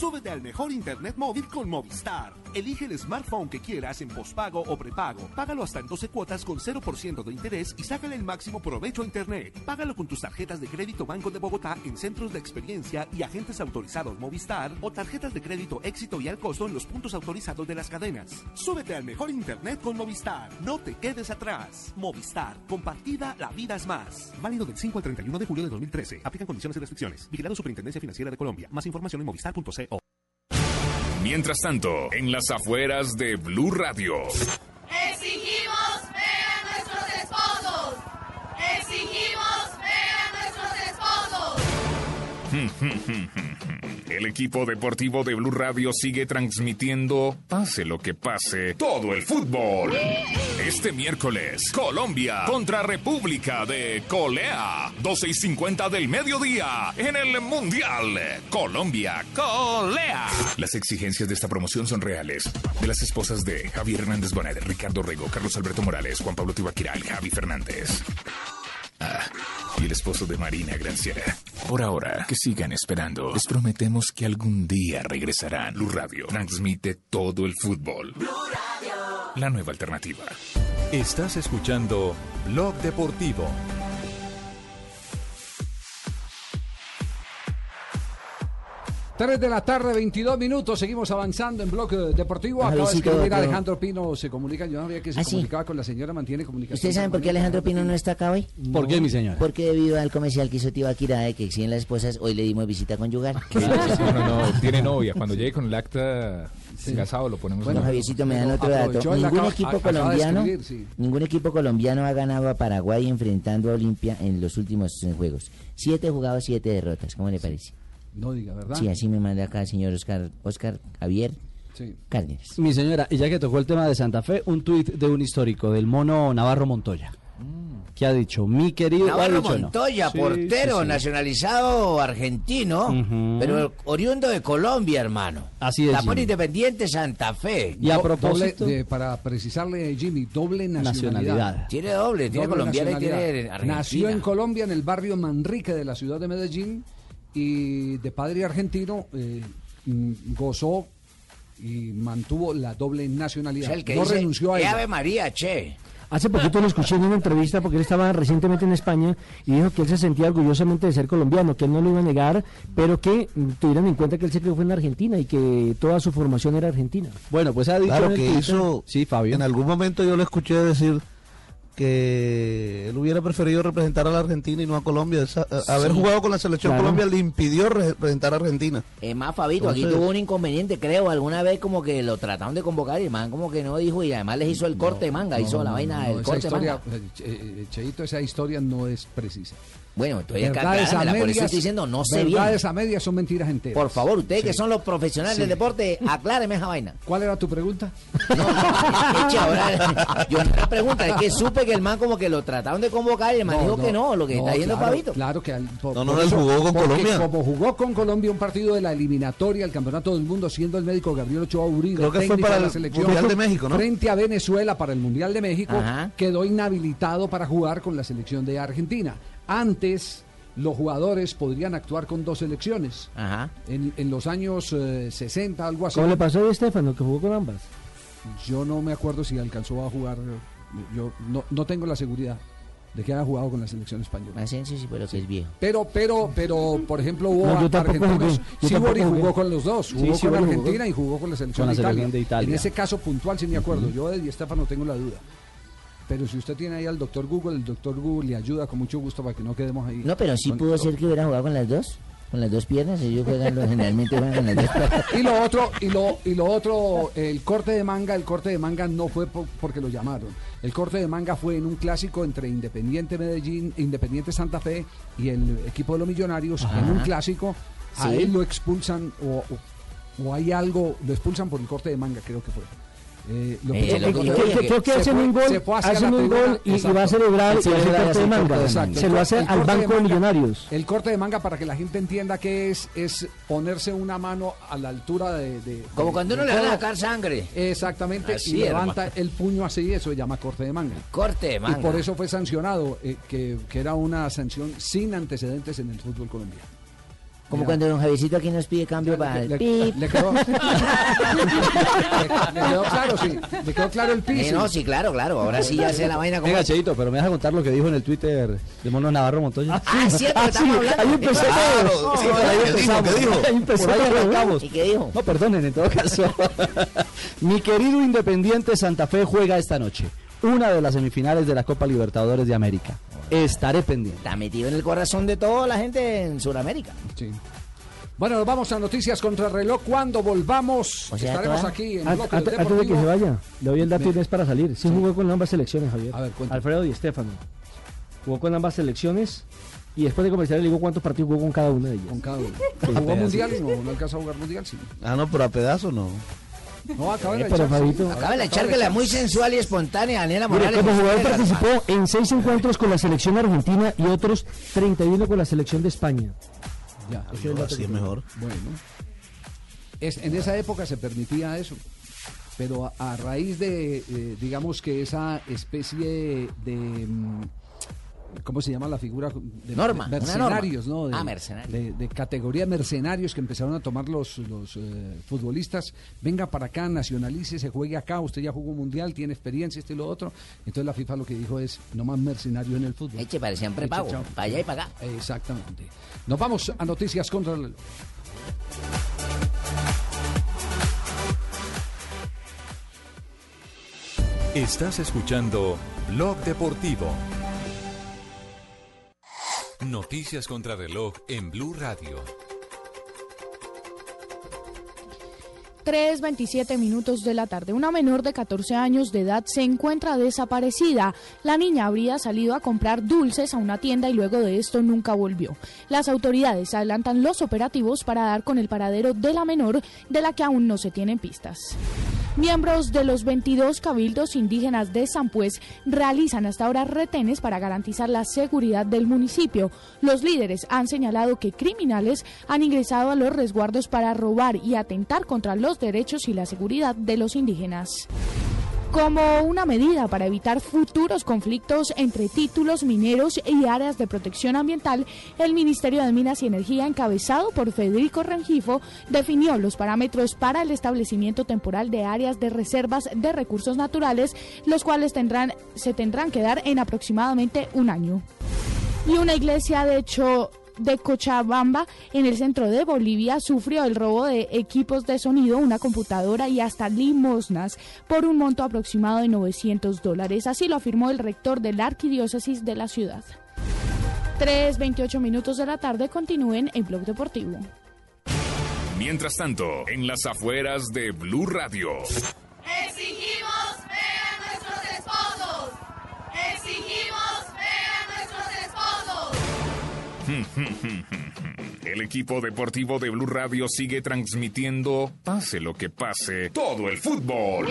Súbete al mejor internet móvil con Movistar. Elige el smartphone que quieras en pospago o prepago. Págalo hasta en 12 cuotas con 0% de interés y sácale el máximo provecho a internet. Págalo con tus tarjetas de crédito Banco de Bogotá en centros de experiencia y agentes autorizados Movistar o tarjetas de crédito éxito y al costo en los puntos autorizados de las cadenas. Súbete al mejor internet con Movistar. No te quedes atrás. Movistar. Compartida, la vida es más. Válido del 5 al 31 de julio de 2013. Aplican condiciones y restricciones. Vigilado Superintendencia Financiera de Colombia. Más información en movistar.co. Mientras tanto, en las afueras de Blue Radio. Exigimos ver a nuestros esposos. Exigimos ver a nuestros esposos. El equipo deportivo de Blue Radio sigue transmitiendo, pase lo que pase, todo el fútbol. Este miércoles, Colombia contra República de Colea, 12 y 50 del mediodía, en el Mundial. Colombia, Colea. Las exigencias de esta promoción son reales. De las esposas de Javier Hernández Bonet, Ricardo Rego, Carlos Alberto Morales, Juan Pablo Tibaquira Javi Fernández. Ah, y el esposo de Marina Granciera. Por ahora, que sigan esperando. Les prometemos que algún día regresarán. Blue Radio transmite todo el fútbol. La nueva alternativa. Estás escuchando Blog Deportivo. 3 de la tarde, 22 minutos. Seguimos avanzando en Bloque Deportivo. Acaba de escribir Alejandro Pino. Se comunica. Yo no sabía que se ¿Ah, sí? comunicaba con la señora. Mantiene comunicación. ¿Ustedes saben por qué Alejandro Pino no está acá hoy? ¿Por qué, mi señora? Porque debido al comercial que hizo Tibaquira de que exigen las esposas, hoy le dimos visita conyugal. No, no, no, tiene novia. Cuando llegue con el acta casado lo ponemos. Bueno, en- Javiercito, me dan otro dato. Ningún acaba- equipo acaba colombiano, escribir, sí. ningún equipo colombiano ha ganado a Paraguay enfrentando a Olimpia en los últimos eh, juegos. Siete jugados, siete derrotas. ¿Cómo le parece? No diga, ¿verdad? Sí, así me manda acá el señor Oscar, Oscar Javier Sí. Cárdenas. Mi señora, y ya que tocó el tema de Santa Fe, un tuit de un histórico, del mono Navarro Montoya. que ha dicho? Mi querido... Navarro dicho. Montoya, portero sí, sí. nacionalizado argentino, pero oriundo de Colombia, hermano. Así es, La pone Jimmy. Independiente Santa Fe. Y a propósito- doble- de- para precisarle, Jimmy, doble nacionalidad. Nacionalidad. Tiene doble, tiene Doble colombiana y tiene argentina. Nació en Colombia, en el barrio Manrique de la ciudad de Medellín, y de padre argentino eh, mm, gozó y mantuvo la doble O nacionalidad. sea, el que no dice, renunció a "Eh, ella. Ave María, che. Hace poquito lo escuché en una entrevista porque él estaba recientemente en España y dijo que él se sentía orgullosamente de ser colombiano, que él no lo iba a negar, pero que tuvieran en cuenta que él se crió fue en Argentina y que toda su formación era argentina. Bueno, pues ha dicho Claro que hizo- Sí, Fabio. En algún momento yo lo escuché decir que él hubiera preferido representar a la Argentina y no a Colombia. Esa- a- haber jugado con la selección Claro. Colombia le impidió re- representar a Argentina. Es más, Fabito, aquí tuvo un inconveniente, creo, alguna vez como que lo trataron de convocar y el man como que no dijo y además les hizo el corte de manga, No, hizo la vaina no, del corte de historia, manga. eh, eh, Cheito, esa historia no es precisa. Bueno, estoy acá, Verdades a acláramela, por eso estoy diciendo, no sé bien. Verdades a medias son mentiras enteras. Por favor, ustedes que son los profesionales Sí. del deporte, acláreme esa vaina. ¿Cuál era tu pregunta? Eche ahora, yo la pregunta es que supe que el man como que lo trataron de convocar y el man dijo que no, lo que está diciendo claro, Fabito. Claro que al- por- No, no, por eso- jugó con porque Colombia. Como jugó con Colombia un partido de la eliminatoria, el campeonato del mundo, siendo el médico Gabriel Ochoa Uribe, Creo que fue técnico para de la el selección Mundial de México, ¿no? Frente a Venezuela para el Mundial de México, Ajá. quedó inhabilitado para jugar con la selección de Argentina. Antes los jugadores podrían actuar con dos selecciones. Ajá. En, en los años eh, 60, algo así. ¿Cómo le pasó a Di Stefano, que jugó con ambas? Yo no me acuerdo si alcanzó a jugar. Yo no, no tengo la seguridad de que haya jugado con la selección española. Asensio sí, pero que es viejo. Pero, pero, pero, por ejemplo, hubo No, argentinos. Sibori jugó con los dos. Sí, Jugó con Sibori jugó. Argentina y jugó con la selección, Con la de, Italia. selección de Italia. En ese caso puntual sí me acuerdo. Yo de Di Stefano tengo la duda. Pero si usted tiene ahí al doctor Google, el doctor Google le ayuda con mucho gusto para que no quedemos ahí. No, pero sí con- pudo ser que hubiera jugado con las dos. Con las dos piernas. Ellos juegan, generalmente juegan con las dos piernas. Y lo otro, y lo, y lo otro, el corte de manga, el corte de manga no fue po- porque lo llamaron. El corte de manga fue en un clásico entre Independiente Medellín, Independiente Santa Fe y el equipo de los Millonarios. Ajá. En un clásico, a Sí. él lo expulsan o, o- o hay algo, lo expulsan por el corte de manga, creo que fue. Eh, lo Eh, que- el que- que-. Creo que Se hacen fue- un gol, hacen un tribuna, gol y, y va a celebrar y Sí, hace celebra corte de manga. exacto. Se lo hace El al de banco de millonarios. El corte de manga, para que la gente entienda que es, es ponerse una mano a la altura de. de- Como de- cuando uno le van a sacar sangre. Exactamente, Así, y levanta hermano. el puño así, eso se llama corte de manga. Corte de manga. Y por eso fue sancionado, eh, que, que era una sanción sin antecedentes en el fútbol colombiano. Como cuando don Javiercito aquí nos pide cambio para el le- pip. le quedó- le, le quedó claro, sí. Le quedó claro el Eh, piso. no, sí, claro, claro. Ahora sí ya sé la vaina como. Venga, Cheito, pero me deja contar lo que dijo en el Twitter de Mono Navarro Montoya. Ah, es cierto, estamos hablando. Ahí empezó Claro, todo. sí, por ahí ¿qué dijo? empezamos. ¿Qué dijo? Ahí empezó, Por ahí todo. arrancamos. ¿Y qué dijo? No, perdonen, en todo caso. Mi querido Independiente Santa Fe juega esta noche. Una de las semifinales de la Copa Libertadores de América. Estaré pendiente. Está metido en el corazón de toda la gente en Sudamérica. Sí. Bueno, nos vamos a Noticias contra reloj. Cuando volvamos, O sea, estaremos toda- aquí en Ant- Bloque ante- antes de que se vaya, le doy el dato Me- y no es para salir. Sí, jugó con ambas selecciones, Javier. A ver, cuéntame. Alfredo y Estefano. Jugó con ambas selecciones y después de comercial le digo cuántos partidos jugó con cada una de ellas. Con cada uno. Sí. ¿Jugó mundial? No, no alcanzó a jugar mundial, sí. Ah, no, pero a pedazos no. No, acaba de Eh, Acaba de echar que la muy sensual y espontánea Daniela Mire, Morales. como nos jugador participó en seis encuentros con la selección argentina y otros 31 con la selección de España. Ya, Ese es Así es mejor. Bueno, es, en esa época se permitía eso, pero a, a raíz de, eh, digamos que esa especie de, mm, ¿cómo se llama la figura? De, Norma, de mercenarios, norma. ¿no? De, Ah, mercenarios. De, de categoría mercenarios que empezaron a tomar los, los eh, futbolistas. Venga para acá, nacionalice, se juegue acá, usted ya jugó mundial, tiene experiencia, esto y lo otro. Entonces la FIFA lo que dijo es, no más mercenario en el fútbol. Eche, parecían prepago, para allá y para acá. Exactamente. Nos vamos a Noticias contra el... Estás escuchando Blog Deportivo. Noticias contra reloj en Blue Radio. 3.27 minutos de la tarde. Una menor de 14 años de edad se encuentra desaparecida. La niña habría salido a comprar dulces a una tienda y luego de esto nunca volvió. Las autoridades adelantan los operativos para dar con el paradero de la menor, de la que aún no se tienen pistas. Miembros de los 22 cabildos indígenas de San Pues realizan hasta ahora retenes para garantizar la seguridad del municipio. Los líderes han señalado que criminales han ingresado a los resguardos para robar y atentar contra los derechos y la seguridad de los indígenas. Como una medida para evitar futuros conflictos entre títulos mineros y áreas de protección ambiental, el Ministerio de Minas y Energía, encabezado por Federico Rengifo, definió los parámetros para el establecimiento temporal de áreas de reservas de recursos naturales, los cuales se tendrán que dar en aproximadamente un año. Y una iglesia de hecho de Cochabamba, en el centro de Bolivia, sufrió el robo de equipos de sonido, una computadora y hasta limosnas por un monto aproximado de 900 dólares. Así lo afirmó el rector de la arquidiócesis de la ciudad. 3.28 minutos de la tarde continúen en Blog Deportivo. Mientras tanto, en las afueras de Blue Radio. Exigimos El equipo deportivo de Blue Radio sigue transmitiendo, pase lo que pase, todo el fútbol.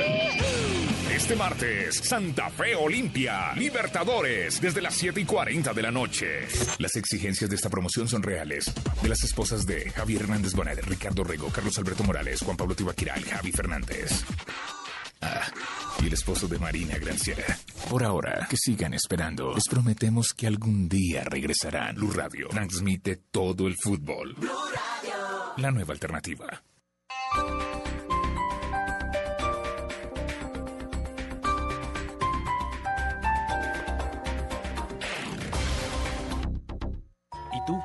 Este martes, Santa Fe Olimpia, Libertadores, desde las 7 y 40 de la noche. Las exigencias de esta promoción son reales. De las esposas de Javier Hernández Bonet, Ricardo Rego, Carlos Alberto Morales, Juan Pablo Tibaquiral, Javi Fernández. Ah, y el esposo de Marina Granciera. Por ahora, que sigan esperando. Les prometemos que algún día regresarán. Blue Radio transmite todo el fútbol. La nueva alternativa.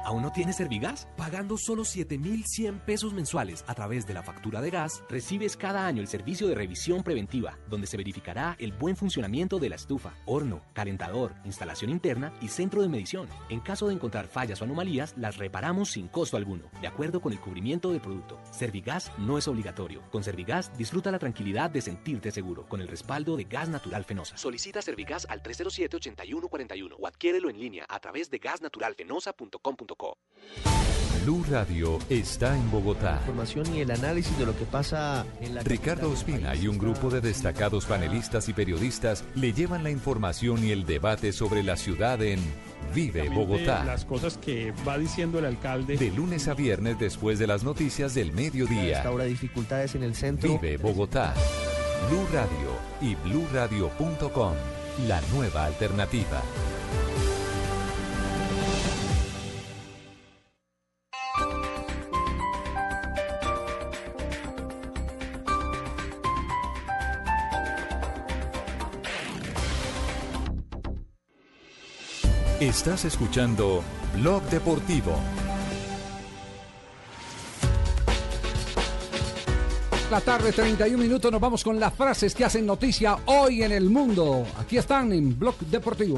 Aún no tienes Servigas? Pagando solo 7,100 pesos mensuales a través de la factura de gas, recibes cada año el servicio de revisión preventiva, donde se verificará el buen funcionamiento de la estufa, horno, calentador, instalación interna y centro de medición. En caso de encontrar fallas o anomalías, las reparamos sin costo alguno, de acuerdo con el cubrimiento del producto. Servigas no es obligatorio. Con Servigas disfruta la tranquilidad de sentirte seguro, con el respaldo de Gas Natural Fenosa. Solicita Servigas al 307-8141 o adquiérelo en línea a través de gasnaturalfenosa.com.co. Blue Radio está en Bogotá. información y el análisis de lo que pasa en la Ricardo Ospina y un grupo de destacados panelistas y periodistas le llevan la información y el debate sobre la ciudad en Vive Bogotá. Las cosas que va diciendo el alcalde. De lunes a viernes después de las noticias del mediodía. Esta hora dificultades en el centro. Vive Bogotá. Blue Radio y bluradio.com. La nueva alternativa. Estás escuchando Blog Deportivo. La tarde, 31 minutos, nos vamos con las frases que hacen noticia hoy en el mundo. Aquí están en Blog Deportivo.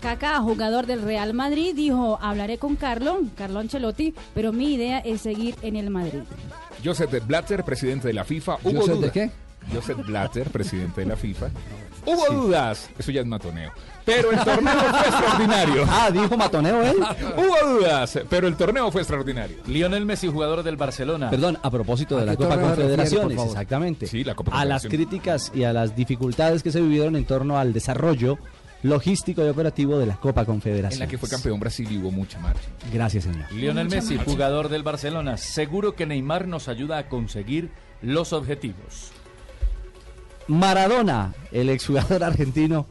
Kaká, jugador del Real Madrid, dijo, hablaré con Carlo, Carlo Ancelotti, pero mi idea es seguir en el Madrid. Joseph Blatter, presidente de la FIFA. ¿Joseph de qué? Joseph Blatter, presidente de la FIFA. Hubo dudas. Eso ya es matoneo. Pero el torneo fue extraordinario. Ah, dijo matoneo él. Hubo dudas, pero el torneo fue extraordinario. Lionel Messi, jugador del Barcelona. Perdón, a propósito de ¿A la Copa Confederaciones, exactamente. Sí, la Copa A las críticas y a las dificultades que se vivieron en torno al desarrollo logístico y operativo de la Copa En Confederaciones. la que fue campeón Brasil y hubo mucha marcha. Gracias, señor. Lionel Messi, jugador del Barcelona. Seguro que Neymar nos ayuda a conseguir los objetivos. Maradona, el exjugador argentino,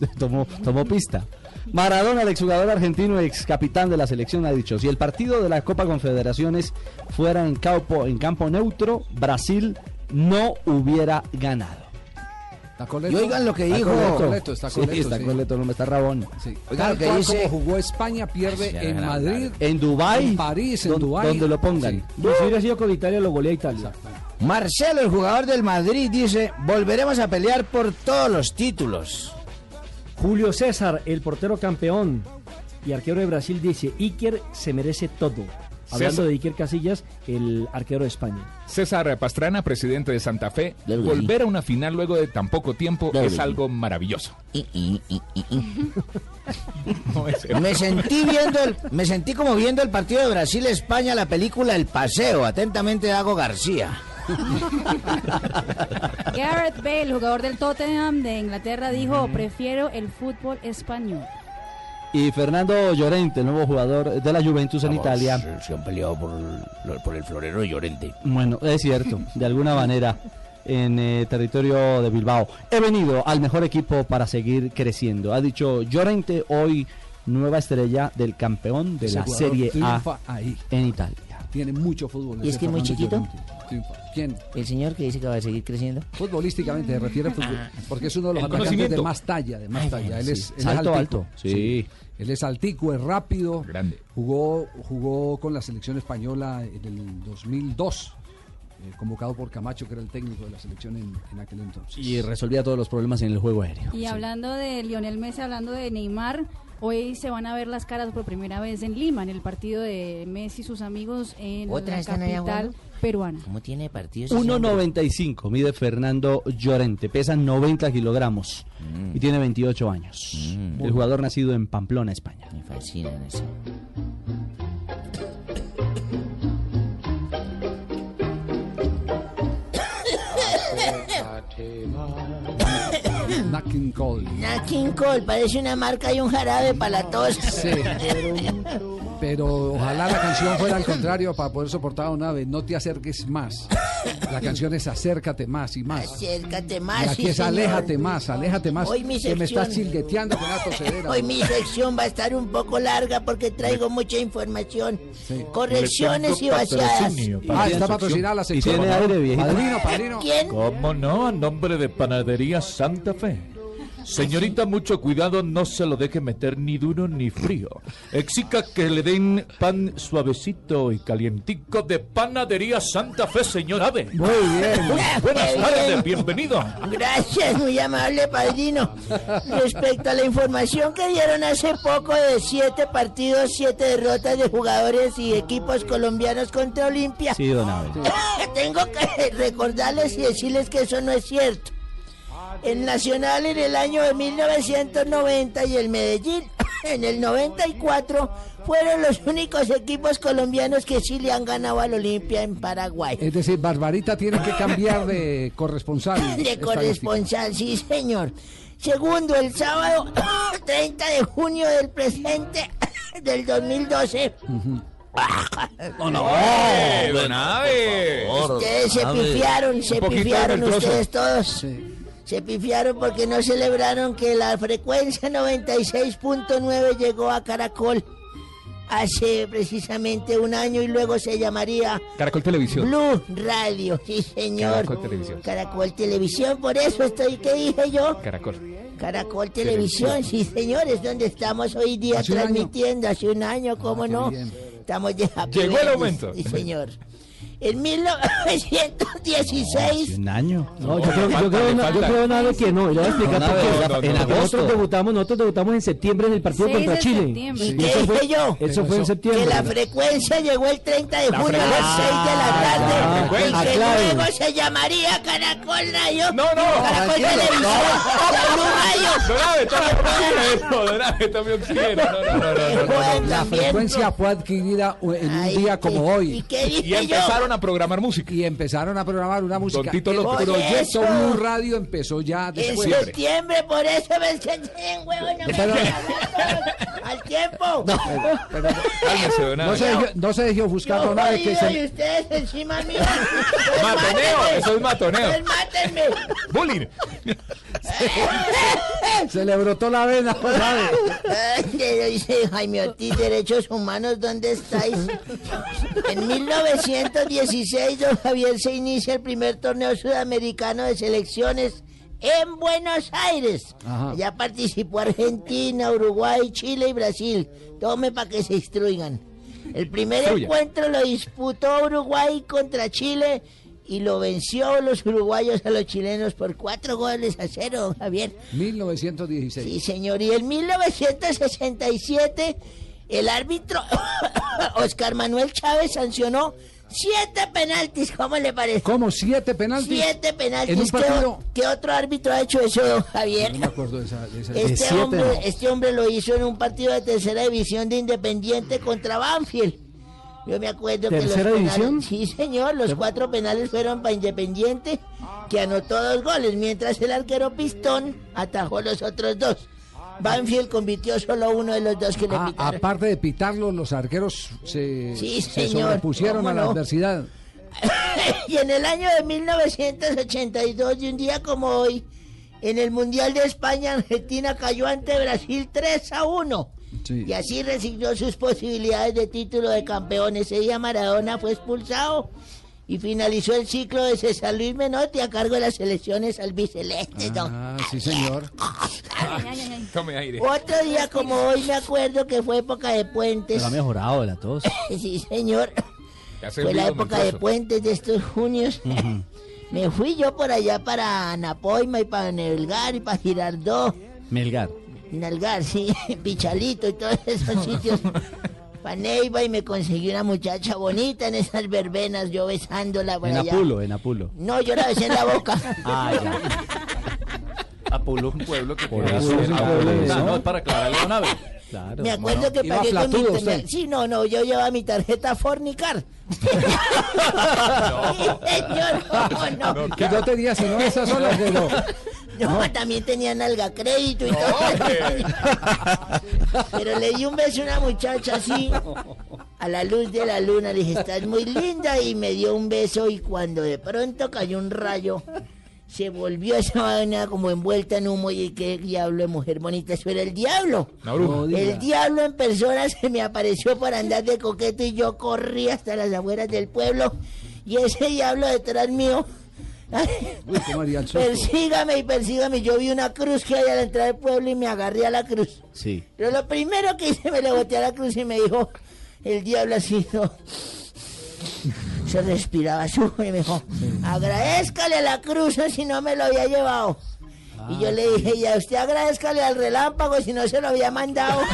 tomó, pista. Maradona, el exjugador argentino, ex capitán de la selección, ha dicho, si el partido de la Copa Confederaciones fuera en campo, en campo neutro, Brasil no hubiera ganado. ¿Está Coleto? Y oigan lo que Está dijo- Coleto, Coleto, está Sí, Coleto, está sí. Coleto, no me está Rabón. Sí. Oigan Tal lo que dice- como jugó España, pierde Sí, en Madrid, En Dubái, en París, en Dubái. donde lo pongan. Si hubiera sido con Italia, lo golea Italia. Marcelo, el jugador del Madrid, dice, volveremos a pelear por todos los títulos. Julio César, el portero campeón y arquero de Brasil, dice: Iker se merece todo. Hablando César- de Iker Casillas, el arquero de España. César Pastrana, presidente de Santa Fe, volver a una final luego de tan poco tiempo es algo maravilloso. No Me sentí viendo el, me sentí como viendo el partido de Brasil-España, la película El Paseo. Atentamente, Dago García. Gareth Bale, jugador del Tottenham de Inglaterra, dijo, prefiero el fútbol español. Y Fernando Llorente, el nuevo jugador de la Juventus en Vamos, Italia. Se, se han peleado por el, por el florero de Llorente. Bueno, es cierto, de alguna manera en eh, territorio de Bilbao. He venido al mejor equipo para seguir creciendo. Ha dicho Llorente, hoy nueva estrella del campeón de Ese la Serie A ahí. en Italia. Tiene mucho fútbol. ¿Y es que es muy chiquito? Triunfa. ¿Quién? El señor que dice que va a seguir creciendo. Futbolísticamente, se refiere a fútbol, porque es uno de los atacantes de más talla, de más Ay, talla. Él sí. es, él es Salto altico. alto, sí. Él es altico, es rápido. Grande. Jugó, jugó con la selección española en el 2002, eh, convocado por Camacho, que era el técnico de la selección en, en aquel entonces. Y resolvía todos los problemas en el juego aéreo. Y hablando de Lionel Messi, hablando de Neymar, hoy se van a ver las caras por primera vez en Lima, en el partido de Messi y sus amigos en ¿Otra la capital peruana. ¿Cómo tiene partidos? ese hombre? 1.95 mide Fernando Llorente, pesa 90 kilogramos y tiene 28 años. El jugador nacido en Pamplona, España. Me fascinan eso. Nat King Cole. Nat King Cole, parece una marca y un jarabe para la tos. Sí. Pero ojalá la canción fuera al contrario para poder soportar a una vez. No te acerques más. La canción es acércate más y más. Acércate Y más, aquí sí, es señor. aléjate más, aléjate más. Hoy mi que me estás sección. chilgueteando con la tosedera. Hoy mi sección va a estar un poco larga porque traigo mucha información. Correcciones y vaciadas. Ah, está patrocinada la sección. tiene aire, viejito. Padrino, padrino. ¿Quién? ¿Cómo no? A nombre de Panadería Santa Fe. Señorita, mucho cuidado, no se lo deje meter ni duro ni frío. Exija que le den pan suavecito y calientico de Panadería Santa Fe, señor Ave. Muy bien. Buenas tardes, bien. bienvenido. Gracias, muy amable padrino. Respecto a la información que dieron hace poco de siete partidos, siete derrotas de jugadores y equipos colombianos contra Olimpia, Sí, don Abel. tengo que recordarles y decirles que eso no es cierto. El Nacional en el año de 1990 y el Medellín en el 94 fueron los únicos equipos colombianos que sí le han ganado al Olimpia en Paraguay. Es decir, Barbarita tiene que cambiar de corresponsal. De corresponsal, sí, señor. Segundo, el sábado 30 de junio del presente del 2012. ¡No, no! ¡Eh, don Abe! Ustedes se pifiaron, se pifiaron ustedes todos. Se pifiaron porque no celebraron que la frecuencia 96.9 llegó a Caracol hace precisamente un año y luego se llamaría Caracol Televisión. Blue Radio, sí señor. Caracol Televisión. Caracol Televisión, por eso estoy, ¿qué dije yo? Caracol. Caracol Televisión, sí señores, donde estamos hoy día Hace un año. transmitiendo, hace un año, ¿cómo no? Estamos de Happy Llegó el momento. Sí señor. En 1916, Un año. No, yo creo, yo creo, na- yo creo nada que no. Y le voy a explicar No, por qué. no, no, no, En no. Nosotros debutamos, nosotros debutamos en septiembre en el partido 6 contra de Chile. septiembre. ¿y Y qué eso fue, dije yo? eso fue en septiembre. Que la frecuencia llegó el 30 de junio a las 6 de la Ah, tarde. ya, y que luego se llamaría Caracol Radio. No, no. Caracol Tranquilo. Televisión. de. No, no, no, no, no, no. La frecuencia fue adquirida en un día ¿qué- como hoy. ¿Y qué dije Y yo? empezaron a programar música. Y empezaron a programar una música. Don Tito el proyecto eso. Blue Radio empezó ya En después. septiembre, por eso me en huevo, no me Pero- al tiempo. Cálmese, Don No Abe. se dejó, no se dejó ofuscar Yo Don Abe, que jodido y se, ustedes encima mío. Matoneo, Mátenme. eso es matoneo. Pues mátenme. Bullying. se le brotó la vena, Don Abe. Ay, le dice Jaime Ortiz, Derechos Humanos, ¿dónde estáis? En 1916, don Javier se inicia el primer torneo sudamericano de selecciones en Buenos Aires. Ajá. Ya participó Argentina, Uruguay, Chile y Brasil. Tome para que se instruigan. El primer encuentro lo disputó Uruguay contra Chile y lo venció los uruguayos a los chilenos por cuatro goles a cero, don Javier. 1916. Sí, señor. Y en 1967, el árbitro Oscar Manuel Chávez sancionó siete penaltis. ¿Cómo le parece? ¿Cómo? ¿Siete penaltis? Siete penaltis. En un ¿Qué, partido. qué otro árbitro ha hecho eso, don Javier? No me acuerdo de esa. de esa- Este siete, hombre, no. este hombre lo hizo en un partido de tercera división de Independiente contra Banfield. Yo me acuerdo que los ¿Tercera penales, división? sí señor, los cuatro penales fueron para Independiente, que anotó dos goles, mientras el arquero Pistón atajó los otros dos. Banfield convirtió solo uno de los dos que le Ah, pitaron. aparte de pitarlo, los arqueros se, Sí, se sobrepusieron ¿Cómo a la no? adversidad. y en el año de 1982, y un día como hoy, en el Mundial de España, Argentina cayó ante Brasil 3 a 1. Sí. Y así resignó sus posibilidades de título de campeón. Ese día Maradona fue expulsado y finalizó el ciclo de César Luis Menotti a cargo de las selecciones albicelestes. don. Ah, sí, señor. Tome aire. Otro día como hoy me acuerdo que fue época de puentes. Pero ha mejorado de la tos. Sí, señor. Fue la época de puentes de estos junios. Me fui yo por allá para Anapoima y para Nelgar y para Girardó. Melgar. Nalgar, sí, Pichalito y todos esos sitios. Para Neiva y me conseguí una muchacha bonita en esas verbenas, yo besándola por En allá. Apulo, en Apulo. No, yo la besé en la boca. Ah, ya. Apulo es un pueblo que Por eso es un Ah, pueblo de no, es para aclararle a una vez. Claro. Me acuerdo ¿cómo no? que pagué con mi usted. Sí, no, no, yo llevaba mi tarjeta Fornicar. Señor, no, no. Que no tenía sino esa sola que no. No, también tenía nalga crédito y todo. Pero le di un beso a una muchacha así, a la luz de la luna. Le dije, estás muy linda. Y me dio un beso. Y cuando de pronto cayó un rayo, se volvió esa vaina como envuelta en humo. Y qué diablo de mujer bonita. Eso era el diablo. El diablo en persona se me apareció por andar de coqueto y yo corrí hasta las afueras del pueblo. Y ese diablo detrás mío. Uy, cómo haría el susto. Persígame y persígame. Yo vi una cruz que hay a la entrada del pueblo y me agarré a la cruz. Sí. Pero lo primero que hice me le boté a la cruz y me dijo el diablo así, ¿no? Se respiraba suave y me dijo, agradezcale a la cruz si no me lo había llevado. Y yo le dije, ya usted agradezcale al relámpago si no se lo había mandado.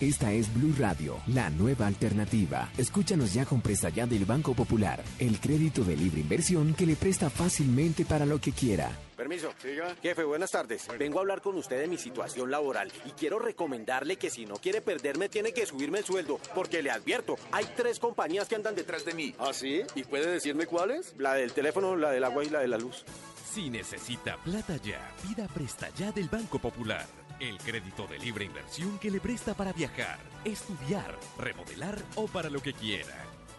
Esta es Blue Radio, la nueva alternativa. Escúchanos ya con presta ya del Banco Popular, el crédito de libre inversión que le presta fácilmente para lo que quiera. Permiso. Jefe, buenas tardes. Vengo a hablar con usted de mi situación laboral y quiero recomendarle que si no quiere perderme tiene que subirme el sueldo, porque le advierto, hay tres compañías que andan detrás de mí. ¿Ah, sí? ¿Y puede decirme cuáles? La del teléfono, la del agua y la de la luz. Si necesita plata ya, pida Presta Ya del Banco Popular. El crédito de libre inversión que le presta para viajar, estudiar, remodelar o para lo que quiera.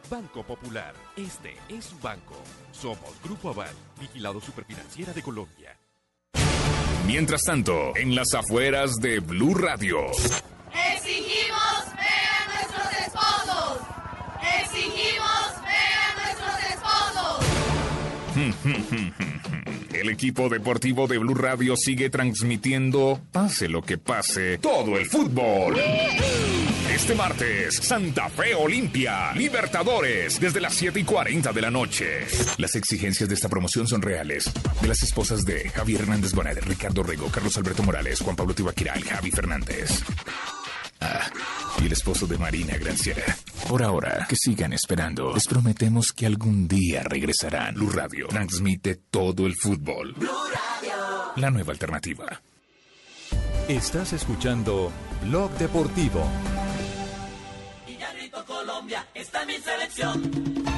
Banco Popular, este es su banco. Somos Grupo Aval, vigilado superfinanciera de Colombia. Mientras tanto, en las afueras de Blue Radio. Exigimos ver a nuestros esposos. Exigimos ver a nuestros esposos. El equipo deportivo de Blue Radio sigue transmitiendo, pase lo que pase, todo el fútbol. Este martes, Santa Fe Olimpia, Libertadores, desde las 7 y 40 de la noche. Las exigencias de esta promoción son reales. De las esposas de Javier Hernández Bonet, Ricardo Rego, Carlos Alberto Morales, Juan Pablo Tibaquira y Javi Fernández. Ah, y el esposo de Marina Granciera. Por ahora, que sigan esperando. Les prometemos que algún día regresarán. Blue Radio transmite todo el fútbol. La nueva alternativa. Estás escuchando Blog Deportivo. Villarrito, Colombia, está mi selección.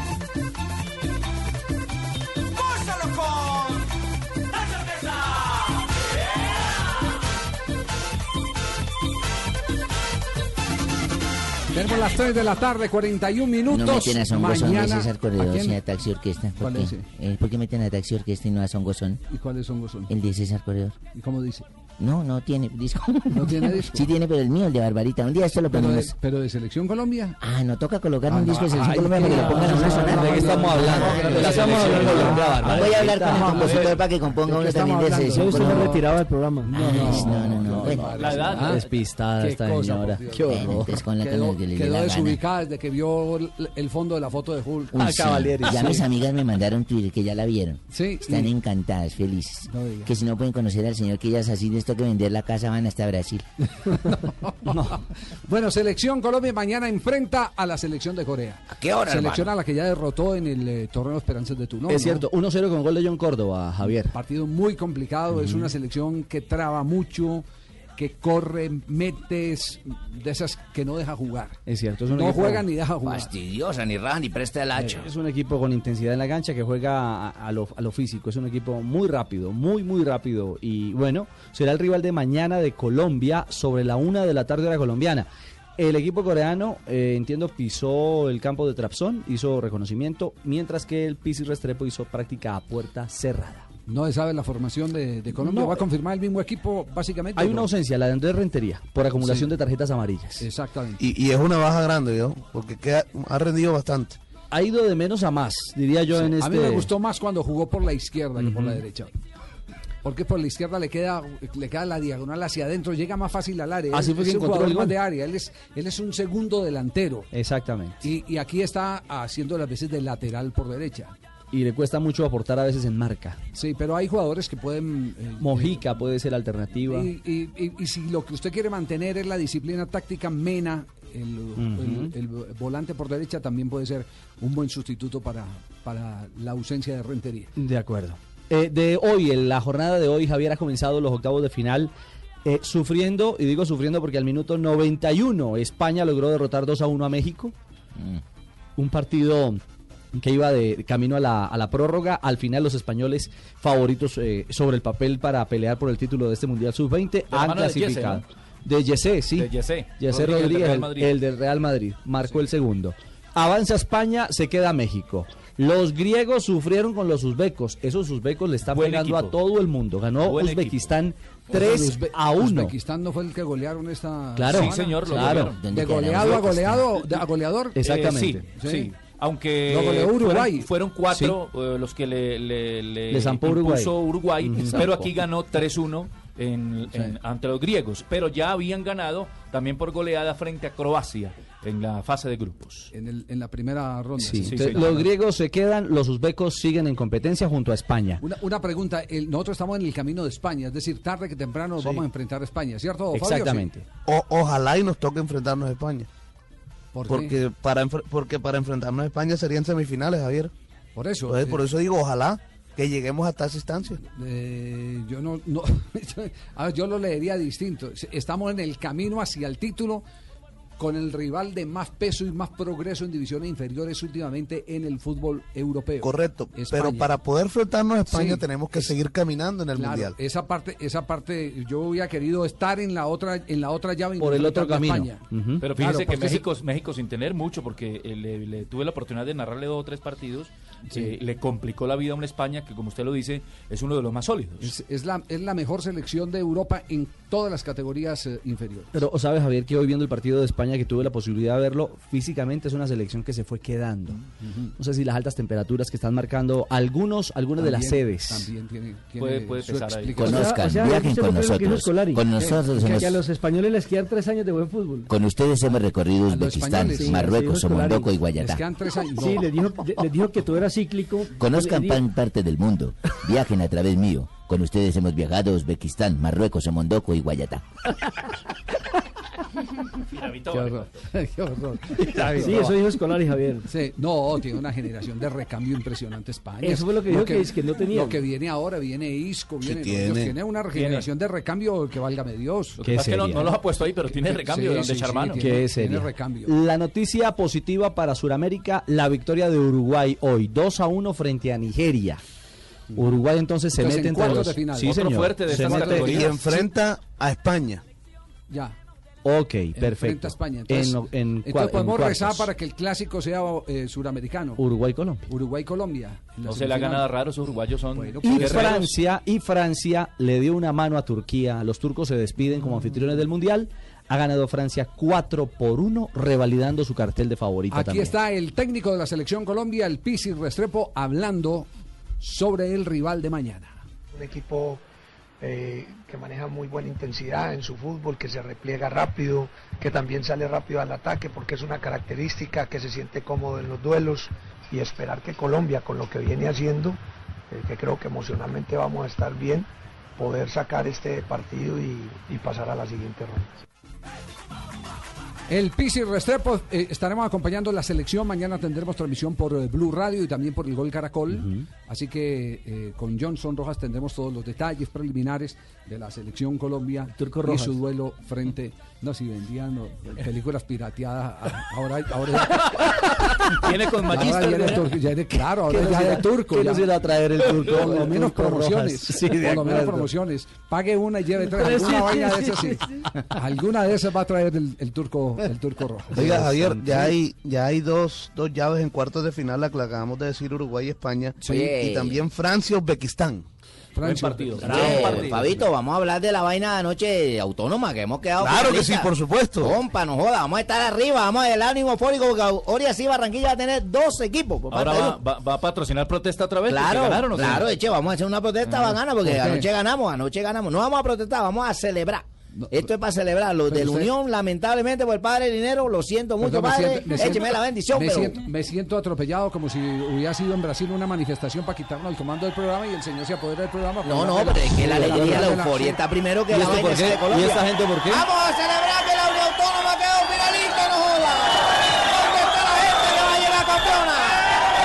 Tenemos las 3 de la tarde, 41 minutos. No meten a Son Gozón de Mañana- César ¿A Corredor, quién? sino a Taxi Orquesta. ¿Por ¿Cuál qué? Eh, ¿Por qué meten a Taxi Orquesta y no a Son Gozón? ¿Y son Gozón? El de César Corredor. ¿Y cómo dice? No, no tiene disco. ¿No tiene disco? Sí tiene, pero el mío, el de Barbarita. Un día esto lo Pero de, ponemos. pero de Selección Colombia. Ah, no toca colocar Ah, un disco de Selección ay, Colombia para que lo pongan a una sonar. ¿De qué estamos hablando? De la Estamos hablando de Colombia, Voy a hablar con el compositor para que componga uno también de Selección Usted me Colombia. retiraba del programa. No, no, no, no. Bueno, La edad, Ah, Despistada Qué esta señora. Qué horror. entonces con la Quedó, desubicada desde que vio el, fondo de la foto de Hulk. Uy, sí. Ya mis amigas me mandaron Twitter que ya la vieron. Sí. Están encantadas, felices. Que si no pueden conocer al señor que ellas así les toca vender la casa van hasta Brasil. Bueno, Selección Colombia mañana enfrenta a la selección de Corea. ¿A qué hora, Selección hermano? a la que ya derrotó en el eh, torneo Esperanzas de Toulon. es cierto, 1-0 con gol de John Córdoba, Javier. Partido muy complicado, es una selección que traba mucho, que corre, metes, de esas que no deja jugar. Es cierto, es un No equipo- juega ni deja jugar. Fastidiosa, ni raja, ni presta el hacha. Es un equipo con intensidad en la cancha que juega a, a lo, a lo físico. Es un equipo muy rápido, muy, muy rápido. Y bueno, será el rival de mañana de Colombia sobre la una de la tarde hora colombiana. El equipo coreano, eh, entiendo, pisó el campo de Trabzon, hizo reconocimiento, mientras que el Pisi Restrepo hizo práctica a puerta cerrada. No se sabe la formación de, de Colombia. No, ¿Va a confirmar el mismo equipo, básicamente? Hay ¿o una no? ausencia, la de Andrés Rentería, por acumulación Sí. de tarjetas amarillas. Exactamente. Y, y es una baja grande, ¿yo? Porque queda- ha rendido bastante. Ha ido de menos a más, diría yo, Sí, en A este... mí me gustó más cuando jugó por la izquierda que por la derecha. Porque por la izquierda le queda, le queda la diagonal hacia adentro, llega más fácil al área. Así Él fue es que un encontró jugador el más gol. de área. Él es, él es un segundo delantero. Exactamente. Y, y aquí está haciendo las veces de lateral por derecha. Y le cuesta mucho aportar a veces en marca. Sí, pero hay jugadores que pueden... eh, Mojica puede ser alternativa. Y, y- y- y si lo que usted quiere mantener es la disciplina táctica, Mena, el, el- el volante por derecha, también puede ser un buen sustituto para, para la ausencia de Rentería. De acuerdo. Eh, de hoy, en la jornada de hoy, Javier ha comenzado los octavos de final eh, sufriendo, y digo sufriendo porque al minuto 91 España logró derrotar 2 a 1 a México. Un partido que iba de camino a la, a la prórroga. Al final los españoles favoritos eh, sobre el papel para pelear por el título de este Mundial Sub-20 la han mano de Yese, clasificado. De Yesé, sí. De Yesé. Yesé Rodríguez, Rodríguez, el- del Real Madrid. Marcó el segundo. Avanza España, se queda México. Los griegos sufrieron con los uzbecos. Esos uzbecos le están Buen pegando equipo. a todo el mundo. Ganó Buen Uzbekistán Oye, 3 Uzbe- a 1. Uzbekistán no fue el que golearon esta Claro, semana? Sí, señor, lo claro. De goleado a goleado, a goleador. Exactamente. Eh, sí, sí. Aunque goleó Uruguay. Fueron, cuatro eh, los que le, le, le Le zampó Uruguay. pero aquí ganó 3-1 en, en- ante los griegos. Pero ya habían ganado también por goleada frente a Croacia en la fase de grupos. En, el- en la primera ronda. Sí, sí. entonces, los griegos se quedan, los uzbecos siguen en competencia junto a España. Una, una pregunta, el- nosotros estamos en el camino de España, es decir, tarde que temprano nos vamos a enfrentar a España, ¿cierto? Fabio? Exactamente. O- ojalá y nos toque enfrentarnos a España. Porque para porque para enfrentarnos a España serían semifinales, Javier. Por eso. Entonces, por eso digo, ojalá que lleguemos hasta esa instancia. Eh, yo no, no a ver, yo lo leería distinto. Estamos en el camino hacia el título con el rival de más peso y más progreso en divisiones inferiores últimamente en el fútbol europeo. Correcto. España. Pero para poder enfrentarnos a España Sí, tenemos que seguir caminando en el Claro, mundial. esa parte, esa parte, yo hubiera querido estar en la otra, en la otra llave Por el otro camino. España. Pero Claro, fíjese que México, México sin tener mucho, porque eh, le, le tuve la oportunidad de narrarle dos o tres partidos, eh, le complicó la vida a una España que, como usted lo dice, es uno de los más sólidos. Es, es la, es la mejor selección de Europa en todas las categorías eh, inferiores. Pero sabes, Javier, que hoy viendo el partido de España, que tuve la posibilidad de verlo, físicamente es una selección que se fue quedando. No sé si las altas temperaturas que están marcando algunos, algunas de las También- sedes. También tiene, tiene Puede- puede su pesar ahí. Conozcan, O sea, viajen ¿usted con no que nosotros. Con Que- nosotros que, hemos- a los españoles les quedan tres años de buen fútbol. Con ustedes hemos recorrido Uzbekistán, españoles, sí, Marruecos, sí, dijo Scolari. Somondoco y Guayatá. Sí, les dijo, le- les dijo que todo era cíclico. Conozcan pan parte del mundo. Viajen a través mío. Con ustedes hemos viajado a Uzbekistán, Marruecos, Somondoco y Guayatá. Qué horror. Qué horror. Sí, eso dijo Scolari, Javier. Sí, no, tiene una generación de recambio impresionante España. Eso fue lo que dijo que es que no tenía. Lo que viene ahora, viene Isco, viene, tiene. Dios, tiene una generación de recambio que válgame Dios. Lo que pasa es que no, no los ha puesto ahí, pero tiene recambio Sí, donde sí, sí, Charmano. tiene- seria. recambio. La noticia positiva para Sudamérica, la victoria de Uruguay hoy, 2 a 1 frente a Nigeria. Uruguay entonces se Entonces, mete en entre cuartos los de final. Sí, señor. fuerte de Se mete-. Y enfrenta a España. Ya. Ok, perfecto. a España. Entonces, en, en entonces cua- en podemos cuartos. rezar para que el clásico sea eh, suramericano. Uruguay-Colombia. Uruguay-Colombia. en No se le semifinal. nada raro, esos uruguayos son Y guerreros. Francia, y Francia le dio una mano a Turquía. Los turcos se despiden como anfitriones del Mundial. Ha ganado Francia 4 por 1, revalidando su cartel de favorita Aquí también. está el técnico de la selección Colombia, el Pisi Restrepo, hablando sobre el rival de mañana. un equipo eh, que maneja muy buena intensidad en su fútbol, que se repliega rápido, que también sale rápido al ataque porque es una característica, que se siente cómodo en los duelos y esperar que Colombia, con lo que viene haciendo, eh, que creo que emocionalmente vamos a estar bien, poder sacar este partido y, y pasar a la siguiente ronda. El Pisi Restrepo, eh, estaremos acompañando la selección. Mañana tendremos transmisión por eh, Blue Radio y también por el Gol Caracol. Así que eh, con Johnson Rojas tendremos todos los detalles preliminares de la selección Colombia Turco y su duelo frente. No, si vendían no, películas pirateadas. Ahora, ahora Viene con de- claro, ahora ¿Qué ya de turco. qué ya. nos irá a traer el turco? Por lo menos promociones. Por lo menos promociones. Pague una y lleve tres. Alguna sí, vaina sí, de esas sí, sí. Alguna de esas va a traer el, el turco, el turco Rojas. Oiga, Javier, ya hay, ya hay dos, dos llaves en cuartos de final, la que acabamos de decir Uruguay y España. Sí. Y también Francia y Uzbekistán. Francia. Oye, Fabito, vamos a hablar de la vaina de anoche autónoma que hemos quedado. Claro que sí, por supuesto. Compa, no joda, vamos a estar arriba, vamos a el ánimo fórico porque ahora sí Barranquilla va a tener dos equipos. por Ahora parte de va, va- va a patrocinar protesta otra vez. Claro, ganaron, ¿o qué? claro, eche, vamos a hacer una protesta Ah. bacana porque anoche ganamos, anoche ganamos. No vamos a protestar, vamos a celebrar. Esto es para celebrar. Los de la Unión, lamentablemente, por el padre dinero, lo siento mucho, Perdón, padre. siento- me siento- Écheme la bendición, me pero. siento, me siento atropellado como si hubiera sido en Brasil una manifestación para quitarnos el comando del programa y el señor se apodera del programa. No, no, pero es que la alegría, la darle la- euforia está primero que ¿Y la qué? de Colombia. ¿Y esta gente por qué? Vamos a celebrar que la Unión Autónoma quedó finalista, no joda. ¿Dónde está la gente que va a llegar campeona?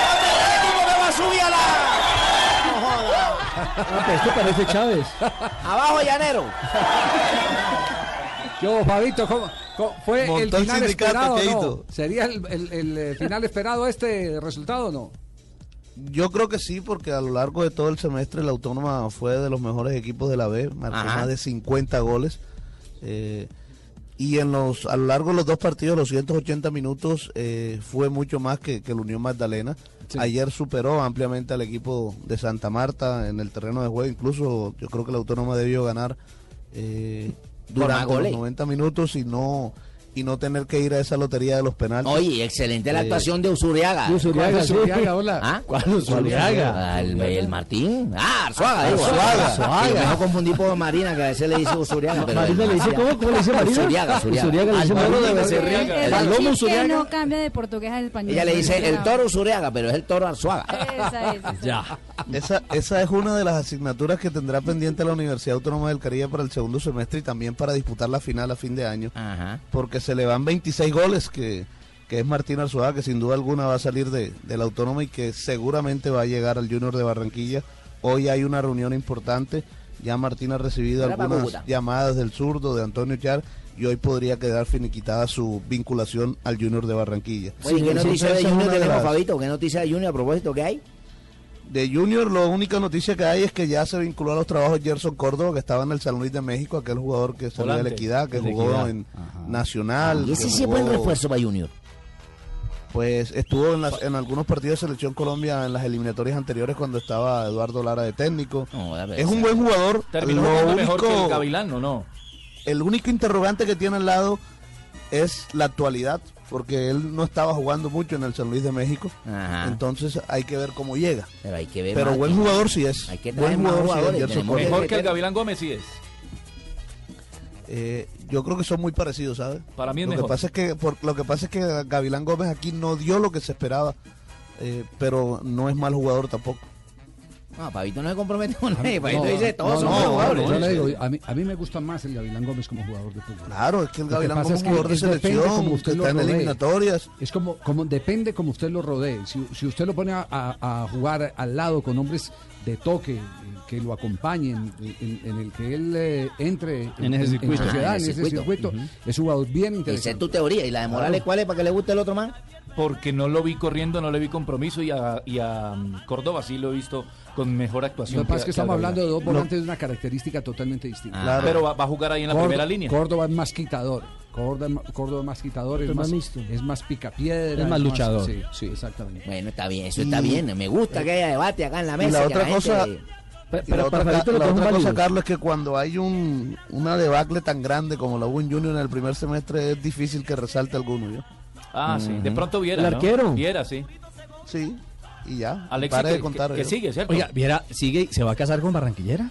¿Dónde está el equipo que va a subir a la... No joda. Ah, pero esto parece Chávez. Abajo, llanero. ¿Qué hubo, Fabito? ¿Cómo- cómo- ¿Fue Montó el final sindicato, esperado no? ¿Sería el, el- el, eh, final esperado este resultado o no? Yo creo que sí, porque a lo largo de todo el semestre la Autónoma fue de los mejores equipos de la B, marcó Ajá. más de 50 goles. eh, y en los a lo largo de los dos partidos, los 180 minutos, eh, fue mucho más que, que la Unión Magdalena. Ayer superó ampliamente al equipo de Santa Marta en el terreno de juego. Incluso yo creo que la Autónoma debió ganar eh, durante los goles. 90 minutos y no y no tener que ir a esa lotería de los penales. Oye, excelente la Eh, actuación de Usuriaga. Usuriaga, ¿Cuál es sí. Usuriaga, hola? ¿Ah? ¿Cuál Usuriaga? El, el Martín. Ah, Arzuaga. Arzuaga. Me dejo confundir por Marina, que a veces le dice Usuriaga. pero Marina le dice, ¿cómo? ¿Cómo le dice Marina? Usuriaga, Usuriaga. Usuriaga le dice Marina. El, que Usuriaga. no cambia de portugués al español. Ella le dice el toro Usuriaga, pero es el toro Arzuaga. Esa es. Ya. Esa, esa es una de las asignaturas que tendrá pendiente la Universidad Autónoma del Caribe para el segundo semestre y también para disputar la final a fin de año, Ajá. porque se le van 26 goles, que, que es Martín Arzuaga, que sin duda alguna va a salir de, de la Autónoma y que seguramente va a llegar al Junior de Barranquilla. Hoy hay una reunión importante, ya Martín ha recibido algunas llamadas del zurdo, de Antonio Char, y hoy podría quedar finiquitada su vinculación al Junior de Barranquilla. Oye, ¿qué noticia de Junior tenemos, Fabito? ¿Qué noticia de Junior a propósito que hay? De Junior, la única noticia que hay es que ya se vinculó a los trabajos Gerson Córdoba, que estaba en el San Luis de México, aquel jugador que salió de la. Equidad, que jugó Equidad. en Nacional. Y ese que sí es buen refuerzo para Junior. Pues estuvo en, las- en algunos partidos de Selección Colombia en las eliminatorias anteriores cuando estaba Eduardo Lara de técnico. es un buen jugador. Terminó Lo jugando mejor que el único- Gavilán, ¿o no? el único interrogante que tiene al lado es la actualidad, porque él no estaba jugando mucho en el San Luis de México. Entonces hay que ver cómo llega. Pero hay que ver Pero más, buen que- jugador sí es. Hay que traer buen más jugador sí es, Córdoba. Mejor que el Gavilán Gómez sí es. Eh, yo creo que son muy parecidos, ¿sabes? Para mí es lo mejor. Que pasa es que, por, lo que pasa es que Gavilán Gómez aquí no dio lo que se esperaba, eh, pero no es mal jugador tampoco. No, Pavito no se compromete con nadie. No, Pavito dice, todos no, son no, jugadores. yo le digo, a mí, a mí me gusta más el Gavilán Gómez como jugador de fútbol. Claro, es que el Gavilán Gómez es jugador de selección, cómo usted que lo está en eliminatorias. Es como, como depende como usted lo rodee. Si, si usted lo pone a, a- a jugar al lado con hombres de toque eh, que lo acompañen, en, en el que él eh, entre En ese circuito. sociedad, Ah, en ese circuito. es un jugador bien Esa interesante. es tu teoría. ¿Y la de Morales cuál es para que le guste el otro man? Porque no lo vi corriendo, no le vi compromiso y a, y a um, Córdoba sí lo he visto con mejor actuación. Lo que pasa es que a estamos hablando de dos volantes de una característica totalmente distinta. Claro. Pero va, va a jugar ahí en la Córdoba- primera línea. Córdoba es más quitador. Córdoba, Córdoba es más quitador, es Pero más, mixto. es más picapiedra. Es más luchador. sí, sí, exactamente. Bueno, está bien, eso Y- está bien. Me gusta que haya debate acá en la Y mesa. la otra cosa, y la pero otra, ca- lo la otra cosa. Carlos, es que cuando hay un, una debacle tan grande como la hubo en Junior en el primer semestre, es difícil que resalte alguno. ¿yo? Ah, sí. De pronto Viera, El ¿no? arquero. Viera, sí. Sí, y ya. Alexis que, de contar. que- que sigue, ¿cierto? Oiga, Viera, sigue, ¿se va a casar con Barranquillera?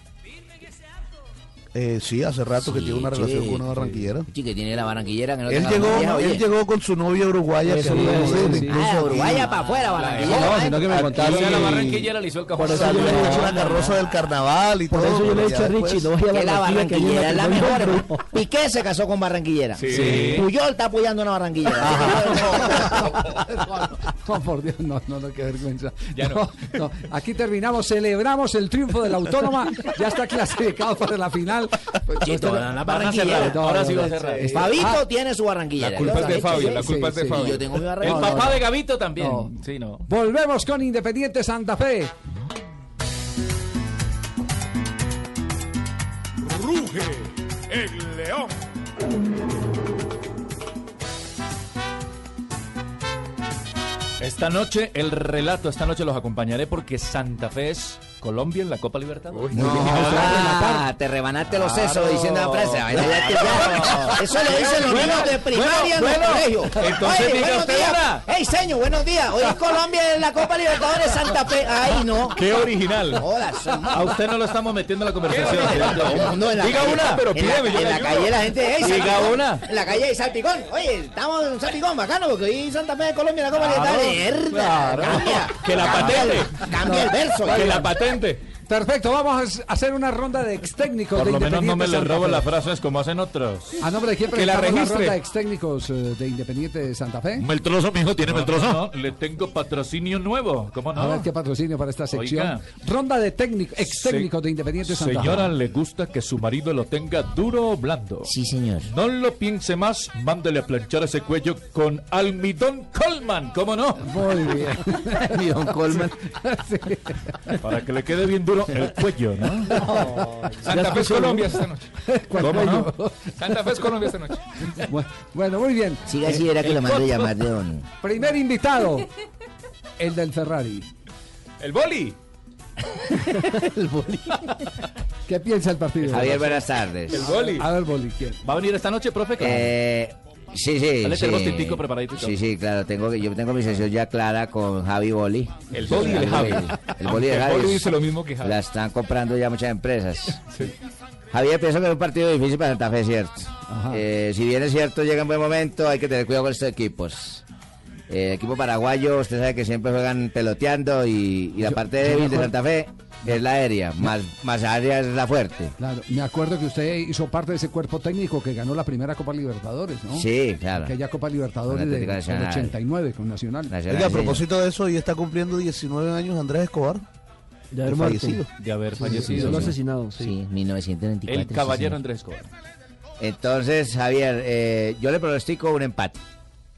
Eh, sí, hace rato que Sí, tiene una che, relación con una barranquillera. Sí, que tiene la barranquillera que no Él llegó, la vieja, él llegó con su novia uruguaya. Eso que sí. incluso Ah, Uruguaya para afuera, barranquillera. No, sino que me adentro. contaron. La barranquillera le hizo el cajón. Por eso yo le he dicho- la carroza del carnaval y Por todo. eso yo le he dicho a Richie, no vaya a Que la que barranquillera es la mejor. Piqué se casó con barranquillera. Sí. Puyol está apoyando a una barranquillera. No, por Dios, no, no, no, qué vergüenza. Ya no. no. Aquí terminamos, celebramos el triunfo de la Autónoma, ya está clasificado para la final. Pues, Chito, la barranquillera. Ahora sí va a cerrar. Fabito Ah, tiene su barranquillera. La culpa es de Fabio, la culpa es de Fabio. Yo tengo mi El barranquillera. No, papá de Gavito también. Sí, no. Volvemos con Independiente Santa Fe. Ruge el león. Esta noche, el relato, esta noche los acompañaré porque Santa Fe es Colombia en la Copa Libertadores. Ah, te rebanaste los sesos diciendo la frase. Eso lo dicen los Bueno, niños de primaria bueno, en el colegio. entonces Oye, buenos usted días. una. Ey, señor, buenos días. Hoy es Colombia en la Copa Libertadores Santa Fe. Ay, no. ¡Qué original! Hola, A usted no lo estamos metiendo en la conversación. En la Diga calle, una, pero en la, pídeme, en la calle la gente, ey, Diga una. En la calle hay salpicón. Oye, estamos en salpicón, bacano, porque hoy Santa Fe de Colombia en la Copa Claro, Libertadores. Mierda, claro. Cambia. Que la patente. Cambia el verso. Que la patente. Perfecto, vamos a hacer una ronda de ex técnicos Por de lo menos no me Independiente le Santa robo las frases como hacen otros. ¿A nombre de quién Que la presentamos la, ronda de ex técnicos eh, de Independiente de Santa Fe? Meltroso, mijo, tiene No, Meltroso. no, le tengo patrocinio nuevo. ¿Cómo no? A ver qué patrocinio para esta sección. Oiga. Ronda de técnico, ex técnicos de Independiente Santa Señora, Fe. ¿le gusta que su marido lo tenga duro o blando? Sí, señor. No lo piense más, mándele a planchar ese cuello con almidón Coleman, ¿cómo no? Muy bien. Mi don Coleman. Sí. Para que le quede bien duro el cuello, ¿no? Santa Fe es Colombia esta noche. ¿Cuál ¿Cómo no? Santa Fe es Colombia esta noche. Bu- Bueno, muy bien. Siga así, era que lo mandé llamar de don. Primer invitado, el del Ferrari. El boli. ¿Qué piensa el partido? Javier, buenas tardes. El boli. A ver, Boli, ¿quién? ¿Va a venir esta noche, profe? Eh, sí, sí. Dale, sí. tintico preparadito. Sí, sí, claro. Tengo, que- yo tengo mi sesión ya clara con Javi Boli. El boli de Javi. El boli de El Javi. boli dice lo mismo que Javi. La están comprando ya muchas empresas. Javier, pienso que es un partido difícil para Santa Fe, es cierto. Eh, si bien es cierto, llega en buen momento, hay que tener cuidado con estos equipos. Eh, el equipo paraguayo, usted sabe que siempre juegan peloteando y, y la Yo- parte débil de Santa Fe es la aérea, más, más área es la fuerte. Claro, me acuerdo que usted hizo parte de ese cuerpo técnico que ganó la primera Copa Libertadores, ¿no? Sí, claro. Aquella Copa Libertadores de, del Nacional. 89 con Nacional. Nacional, Oiga, a sí. propósito de eso, y está cumpliendo 19 años Andrés Escobar. De haber fallecido. De haber Sí, fallecido. Lo sí. asesinado, sí. Sí, 1924. El sí, caballero. Andrés Escobar. Entonces, Javier, eh, yo le pronostico un empate.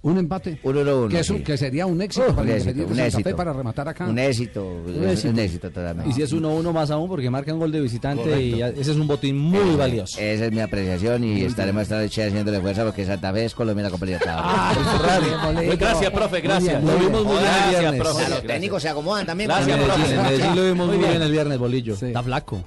Un empate. Un 1-1. Que, es un- sí. que sería un éxito Uh, para un éxito, un éxito. para rematar acá. Un éxito, Un un éxito. éxito, totalmente. Y si es 1-1 más aún, porque marca un gol de visitante Correcto. y ese es un botín muy Esa- valioso. Esa es mi apreciación y estaremos esta noche haciéndole fuerza porque Santa Fe es Colombia la Copa Libertadores. Gracias, profe, gracias. Lo vimos muy bien el Gracias, viernes. profe. Los técnicos se acomodan también. Gracias, profe. en Medellín lo vimos muy Muy bien bien. el viernes, Bolillo. Está flaco.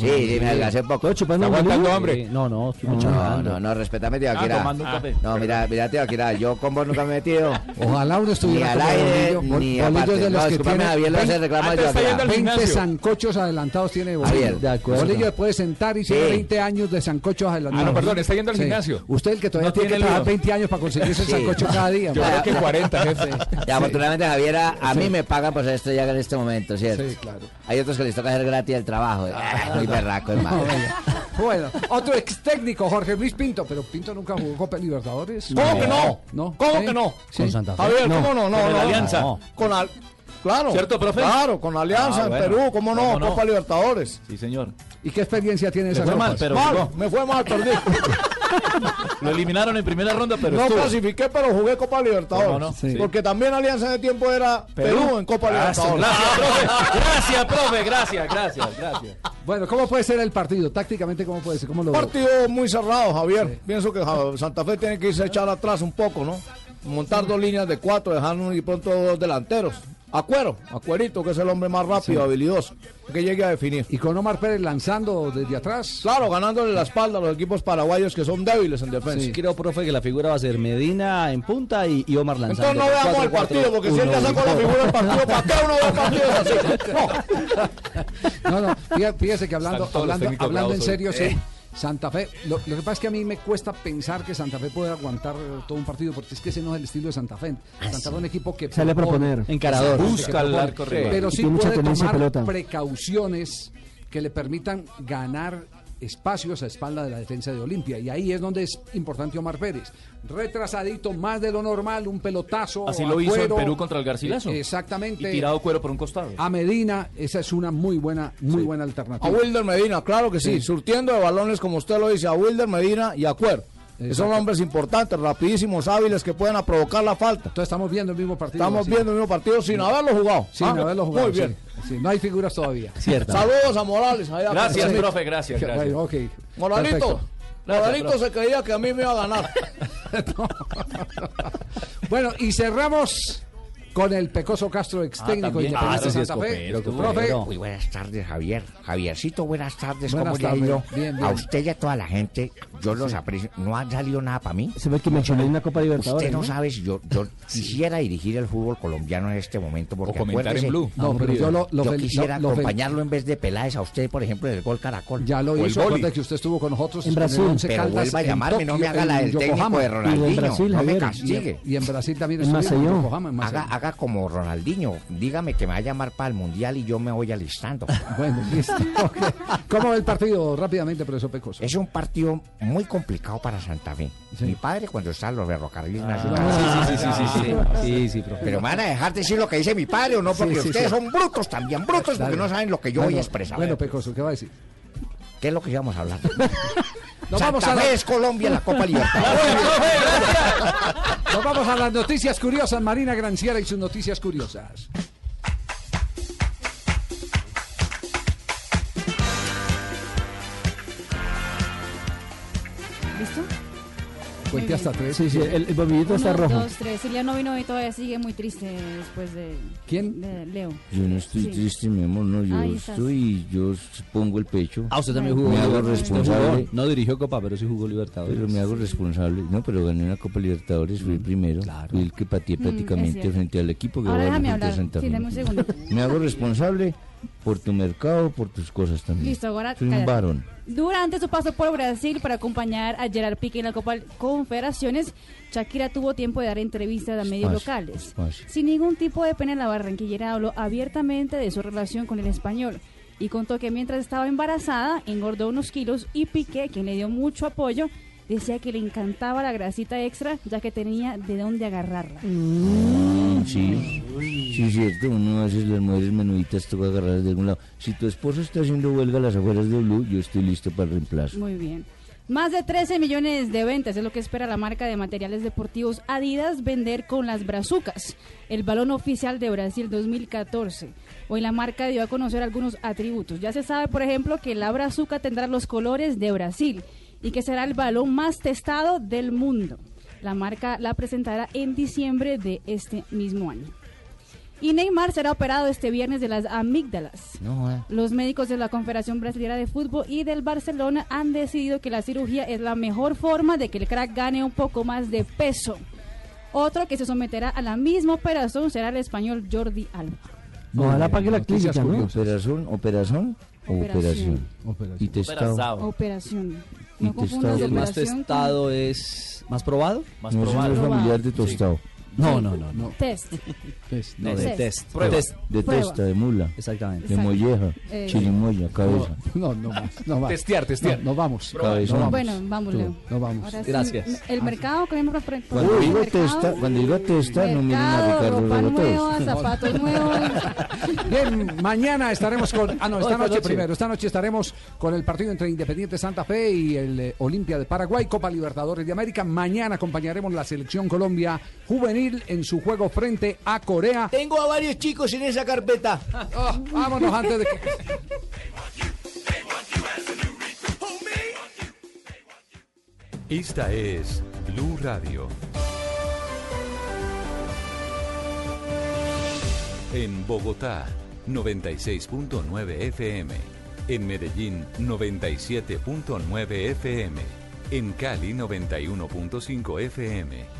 Sí, sí, me adelgacé poco. ¿Está aguantando hambre? No, no, estoy No, no, no, respetame, tío Ah, Akira. un café. No, mira, mira, tío Akira, yo con vos nunca me he metido. Ojalá uno Ni estuviera al como aire, ni aparte. de los que discúlpame, tiene Javier, le hace 20 reclamo a Antes está Akira. yendo al 20 gimnasio. sancochos adelantados tiene Bolillo. Javier, de acuerdo. Bolillo puede sentar y tiene Sí. 20 años de sancochos adelantados. Ah, no, perdón, está yendo al gimnasio. Usted el que todavía tiene que trabajar lío. 20 años para conseguirse el Sí. sancocho cada día. Yo creo que 40, jefe. Y afortunadamente, Javiera, a mí me pagan por ser estrella en este momento, ¿cierto? Sí, claro. Hay otros que les toca hacer gratis el trabajo. Berraco, hermano. Bueno, otro ex técnico, Jorge Luis Pinto, pero Pinto nunca jugó Copa Libertadores. ¿Cómo que no? No. ¿Cómo ¿Sí? que no? Sí. Con Santa Fe. Javier, ¿cómo no? No, Con. Alianza. No. Con al... Claro. ¿Cierto, profe? Claro, con Alianza Ah, en bueno. Perú, ¿cómo no? ¿Cómo no? Copa Libertadores. Sí, señor. ¿Y qué experiencia tiene esa fue Copa? mal, pero mal, jugó. me fue mal, perdí. Lo eliminaron en primera ronda, pero no estuvo. clasifiqué, pero jugué Copa Libertadores. ¿Cómo no? Sí. Porque también Alianza de tiempo era Perú, en Copa Gracias, Libertadores. gracias, profe. Gracias, profe. Gracias, gracias, gracias. Bueno, ¿cómo puede ser el partido? Tácticamente, ¿cómo puede ser? ¿Cómo lo Partido muy cerrado, Javier. Pienso que Santa Fe tiene que irse a echar atrás un poco, ¿no? Montar dos líneas de cuatro, dejar un y pronto dos delanteros. Acuero, Acuerito, que es el hombre más rápido, habilidoso, que llegue a definir. Y con Omar Pérez lanzando desde atrás. Claro, ganándole la espalda a los equipos paraguayos que son débiles en defensa. Sí, creo, profe, que la figura va a ser Medina en punta y, y Omar lanzando. Entonces no veamos el 4-4-1. partido, porque si él ya sacó la figura del partido, ¿para qué uno ve partidos así? No. No, no, fíjese que hablando, hablando, hablando en serio, sí. Santa Fe, lo, lo que pasa es que a mí me cuesta pensar que Santa Fe puede aguantar todo un partido, porque es que ese no es el estilo de Santa Fe. Santa Fe es un equipo que Sale a proponer. Encarador. Busca el arco rival. Pero sí tiene mucha puede tomar pelota. precauciones que le permitan ganar espacios a espalda de la defensa de Olimpia. Y ahí es donde es importante Omar Pérez. Retrasadito, más de lo normal, un pelotazo. Así a lo hizo en. Perú contra el Garcilaso. Eh, Exactamente. Y tirado cuero por un costado. A Medina, esa es una muy buena, muy buena A alternativa. Wilder Medina, claro que sí, Sí. surtiendo de balones como usted lo dice, a Wilder Medina y a Cuero. Que Son Exacto. hombres importantes, rapidísimos, hábiles, que pueden provocar la falta. Entonces estamos viendo el mismo partido. Estamos así. viendo el mismo partido sin haberlo jugado. Sin Ah, haberlo jugado. Muy bien. sí. Sí, no hay figuras todavía. Cierto. Saludos a Morales. allá Gracias, profe, gracias, gracias. Bueno. Moralito. Gracias, Moralito profe. se creía que a mí me iba a ganar. Bueno, y cerramos con el Pecoso Castro, ex Ah, técnico independiente Ah, ese de sí Santa es Fe. Profe. Muy buenas tardes, Javier. Javiercito, buenas tardes. Buenas ¿Cómo le ha ido? Bien, bien. A usted y a toda la gente, yo los aprecio. No ha salido nada para mí. Se ve que mencioné una Copa Libertadores. Usted no ¿no? sabe si yo, yo quisiera dirigir el fútbol colombiano en este momento. Porque O comentar en Blue. No, pero yo lo, lo yo fel- quisiera lo- lo fel- acompañarlo en vez de Peláez a usted, por ejemplo, en el gol Caracol. Ya lo O el hizo, acuérdate que usted estuvo con nosotros En Brasil. el Once Pero Caldas vuelva a en llamarme, no me haga la en del técnico de Ronaldinho. No me castigue. Y en Brasil también En estuvieron en en Haga. Haga como Ronaldinho, dígame que me va a llamar para el mundial y yo me voy alistando. Bueno, listo. ¿Cómo ve el partido rápidamente, profesor Pecoso? Es un partido muy complicado para Santa Fe. Mi padre cuando estaba en los ferrocarriles Ah, nacionales. Sí, sí, sí, sí, sí, sí. Sí, sí, profe. Pero me van a dejar decir lo que dice mi padre o no, porque ustedes son brutos también, brutos porque no saben lo que yo voy a expresar. Bueno, Pecoso, ¿qué va a decir? ¿Qué es lo que íbamos a hablar? Nos Santa vamos a la- es Colombia en la Copa Libertadores. Nos vamos a las noticias curiosas. Marina Granciera y sus noticias curiosas. Cuente hasta tres. Sí, sí, el, el bombillito está Uno, rojo. dos, tres. Silvia no vino y todavía sigue muy triste después de. ¿Quién? De Leo. Yo no estoy Sí. triste, mi amor, no, yo Ahí estás. estoy, yo pongo el pecho. Ah, usted también jugó. Me hago responsable. No dirigió Copa, pero sí jugó Libertadores. Pero me hago responsable. No, pero gané una Copa Libertadores, fui el primero. Fui el que pateé Mm, prácticamente cierto. frente al equipo que Ahora va frente a. Santa Sí, Fe. un segundo. Me hago responsable por tu mercado, por tus cosas también. Listo, ahora Soy un varón. Durante su paso por Brasil para acompañar a Gerard Piqué en la Copa Confederaciones, Shakira tuvo tiempo de dar entrevistas a medios locales. Sin ningún tipo de pena, la barranquillera habló abiertamente de su relación con el español y contó que mientras estaba embarazada engordó unos kilos y Piqué, quien le dio mucho apoyo, decía que le encantaba la grasita extra ya que tenía de dónde agarrarla. Ah, sí, sí, es cierto. Uno a veces las mujeres menuditas toca agarrar de algún lado. Si tu esposo está haciendo huelga a las afueras de Blue, yo estoy listo para el reemplazo. Muy bien. Más de 13 millones de ventas es lo que espera la marca de materiales deportivos Adidas vender con las brazucas, el balón oficial de Brasil 2014. Hoy la marca dio a conocer algunos atributos. Ya se sabe, por ejemplo, que la brazuca tendrá los colores de Brasil y que será el balón más testado del mundo. La marca la presentará en diciembre de este mismo año. Y Neymar será operado este viernes de las amígdalas. No, eh. Los médicos de la Confederación Brasileña de Fútbol y del Barcelona han decidido que la cirugía es la mejor forma de que el crack gane un poco más de peso. Otro que se someterá a la misma operación será el español Jordi Alba. Ojalá pague la clínica, ¿no? Operación, operación, Operación. operación. Y testado. Operación. Y No testado. ¿El más con testado es más probado? no, ese no es familiar de tostado. No, no, no. no. Test. No, de Test. test. Prueba. Test. De Prueba. testa, de mula. Exactamente. De molleja, Eh, chirimoya, cabeza. No, no más. No más. Testear, testear. No, no vamos. No vamos. Bueno, vamos, Leo. No vamos. Ahora sí, Gracias. el mercado, que por Cuando digo mercado, testa, cuando digo testa, no miren a mercado, Ricardo ropa nueva, zapatos nuevos. Bien, mañana estaremos con. Ah, no, esta Esta noche noche. primero. Esta noche estaremos con el partido entre Independiente Santa Fe y el eh, Olimpia de Paraguay, Copa Libertadores de América. Mañana acompañaremos la selección Colombia juvenil en su juego frente a Corea. Tengo a varios chicos en esa carpeta. Ah, vámonos antes de que. Esta es Blue Radio. En Bogotá, 96.9 FM. En Medellín, 97.9 FM. En Cali, 91.5 FM.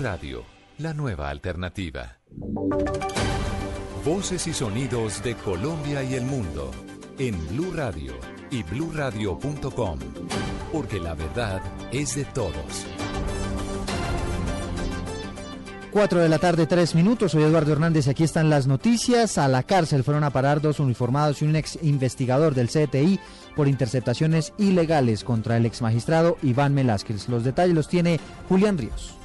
Radio, la nueva alternativa. Voces y sonidos de Colombia y el mundo en Blue Radio y bluradio.com, porque la verdad es de todos. 4 de la tarde, 3 minutos. Soy Eduardo Hernández y aquí están las noticias. A la cárcel fueron a parar dos uniformados y un ex investigador del CTI por interceptaciones ilegales contra el ex magistrado Iván Velázquez. Los detalles los tiene Julián Ríos.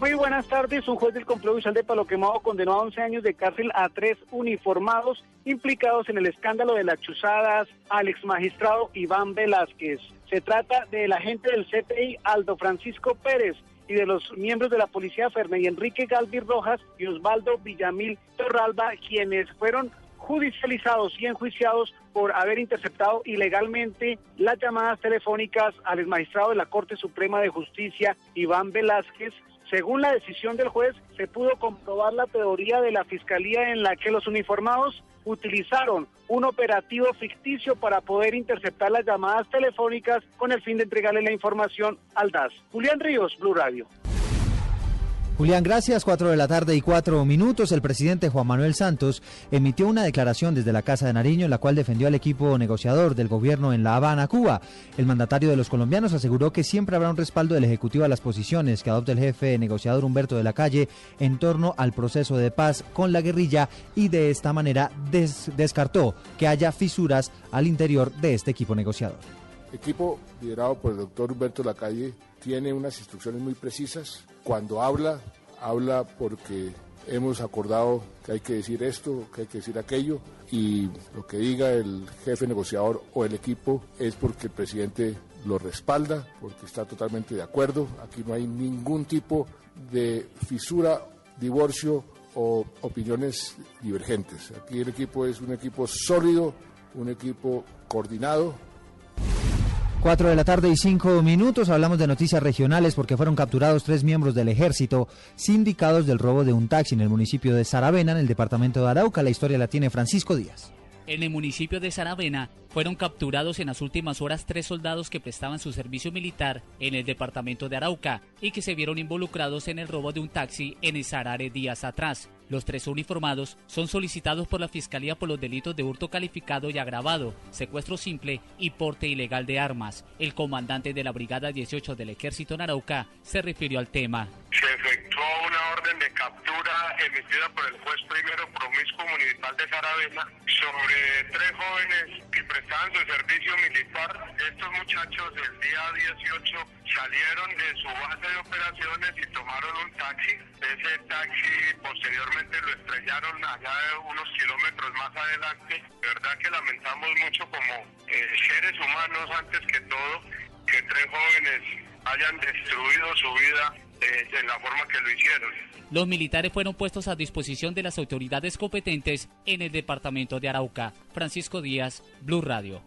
Muy buenas tardes. Un juez del complejo visual de Palo Quemado condenó a 11 años de cárcel a tres uniformados implicados en el escándalo de las chuzadas al exmagistrado Iván Velázquez. Se trata del agente del CPI Aldo Francisco Pérez y de los miembros de la policía Ferney Enrique Galvir Rojas y Osvaldo Villamil Torralba, quienes fueron judicializados y enjuiciados por haber interceptado ilegalmente las llamadas telefónicas al exmagistrado de la Corte Suprema de Justicia, Iván Velázquez. Según la decisión del juez, se pudo comprobar la teoría de la Fiscalía en la que los uniformados utilizaron un operativo ficticio para poder interceptar las llamadas telefónicas con el fin de entregarle la información al DAS. Julián Ríos, Blue Radio. Julián, gracias. 4 de la tarde y 4 minutos. El presidente Juan Manuel Santos emitió una declaración desde la Casa de Nariño en la cual defendió al equipo negociador del gobierno en La Habana, Cuba. El mandatario de los colombianos aseguró que siempre habrá un respaldo del Ejecutivo a las posiciones que adopte el jefe negociador Humberto de la Calle en torno al proceso de paz con la guerrilla y de esta manera des- descartó que haya fisuras al interior de este equipo negociador. Equipo liderado por el doctor Humberto Lacalle tiene unas instrucciones muy precisas. Cuando habla, habla porque hemos acordado que hay que decir esto, que hay que decir aquello, y lo que diga el jefe negociador o el equipo es porque el presidente lo respalda, porque está totalmente de acuerdo. Aquí no hay ningún tipo de fisura, divorcio o opiniones divergentes. Aquí el equipo es un equipo sólido, un equipo coordinado, 4 de la tarde y 5 minutos. Hablamos de noticias regionales porque fueron capturados tres miembros del ejército sindicados del robo de un taxi en el municipio de Saravena, en el departamento de Arauca. La historia la tiene Francisco Díaz. En el municipio de Saravena fueron capturados en las últimas horas tres soldados que prestaban su servicio militar en el departamento de Arauca y que se vieron involucrados en el robo de un taxi en el Sarare días atrás. Los tres uniformados son solicitados por la Fiscalía por los delitos de hurto calificado y agravado, secuestro simple y porte ilegal de armas. El comandante de la Brigada 18 del Ejército en Arauca se refirió al tema. Se efectuó una orden de captura emitida por el juez primero promiscuo municipal de Saravena sobre tres jóvenes que prestaban su servicio militar. Estos muchachos el día 18 salieron de su base de operaciones y tomaron un taxi. Ese taxi posteriormente lo estrellaron allá unos kilómetros más adelante. De verdad que lamentamos mucho como eh, seres humanos antes que todo que tres jóvenes hayan destruido su vida eh, de la forma que lo hicieron. Los militares fueron puestos a disposición de las autoridades competentes en el departamento de Arauca. Francisco Díaz, Blue Radio.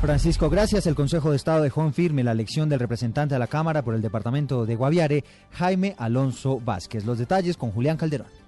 Francisco, gracias. El Consejo de Estado dejó en firme la elección del representante a la Cámara por el departamento de Guaviare, Jaime Alonso Vázquez. Los detalles con Julián Calderón.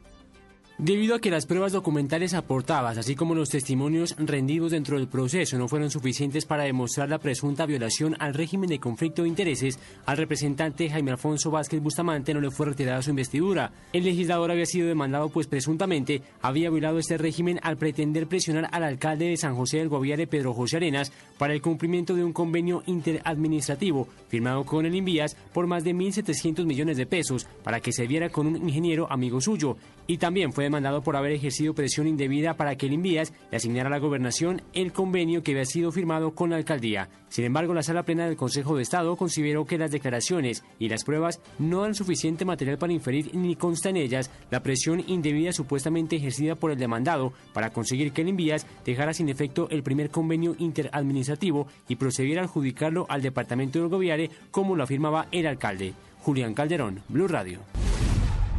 Debido a que las pruebas documentales aportadas, así como los testimonios rendidos dentro del proceso, no fueron suficientes para demostrar la presunta violación al régimen de conflicto de intereses, al representante Jaime Alfonso Vázquez Bustamante no le fue retirada su investidura. El legislador había sido demandado pues presuntamente había violado este régimen al pretender presionar al alcalde de San José del Guaviare, Pedro José Arenas, para el cumplimiento de un convenio interadministrativo firmado con el Invías por más de 1.700 millones de pesos para que se viera con un ingeniero amigo suyo. Y también fue demandado por haber ejercido presión indebida para que el Invías le asignara a la gobernación el convenio que había sido firmado con la alcaldía. Sin embargo, la sala plena del Consejo de Estado consideró que las declaraciones y las pruebas no dan suficiente material para inferir ni consta en ellas la presión indebida supuestamente ejercida por el demandado para conseguir que el Invías dejara sin efecto el primer convenio interadministrativo y procediera a adjudicarlo al departamento del Gobiare como lo afirmaba el alcalde. Julián Calderón, Blue Radio.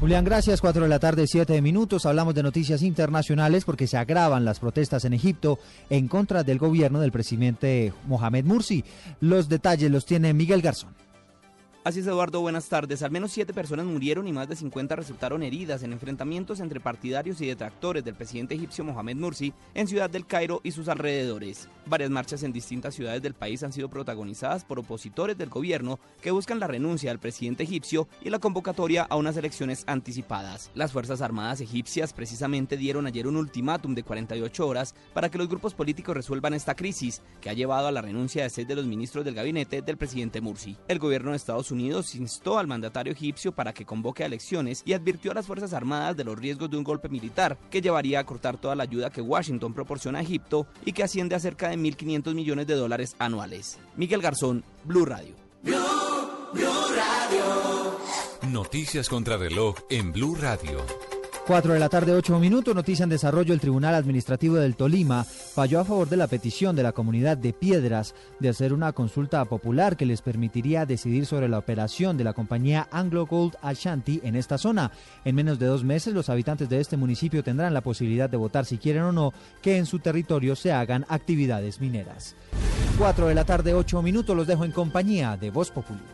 Julián, gracias. Cuatro de la tarde, siete minutos. Hablamos de noticias internacionales porque se agravan las protestas en Egipto en contra del gobierno del presidente Mohamed Mursi. Los detalles los tiene Miguel Garzón. Así es, Eduardo, buenas tardes. Al menos siete personas murieron y más de 50 resultaron heridas en enfrentamientos entre partidarios y detractores del presidente egipcio Mohamed Mursi en Ciudad del Cairo y sus alrededores. Varias marchas en distintas ciudades del país han sido protagonizadas por opositores del gobierno que buscan la renuncia del presidente egipcio y la convocatoria a unas elecciones anticipadas. Las Fuerzas Armadas egipcias precisamente dieron ayer un ultimátum de 48 horas para que los grupos políticos resuelvan esta crisis que ha llevado a la renuncia de seis de los ministros del gabinete del presidente Mursi. El gobierno de Estados Unidos instó al mandatario egipcio para que convoque a elecciones y advirtió a las Fuerzas Armadas de los riesgos de un golpe militar que llevaría a cortar toda la ayuda que Washington proporciona a Egipto y que asciende a cerca de 1.500 millones de dólares anuales. Miguel Garzón, Blue Radio. Noticias contra reloj en Blue Radio. 4 de la tarde, 8 minutos. Noticia en desarrollo. El Tribunal Administrativo del Tolima falló a favor de la petición de la comunidad de Piedras de hacer una consulta popular que les permitiría decidir sobre la operación de la compañía Anglo Gold Ashanti en esta zona. En menos de dos meses, los habitantes de este municipio tendrán la posibilidad de votar si quieren o no que en su territorio se hagan actividades mineras. 4 de la tarde, 8 minutos. Los dejo en compañía de Voz Popular.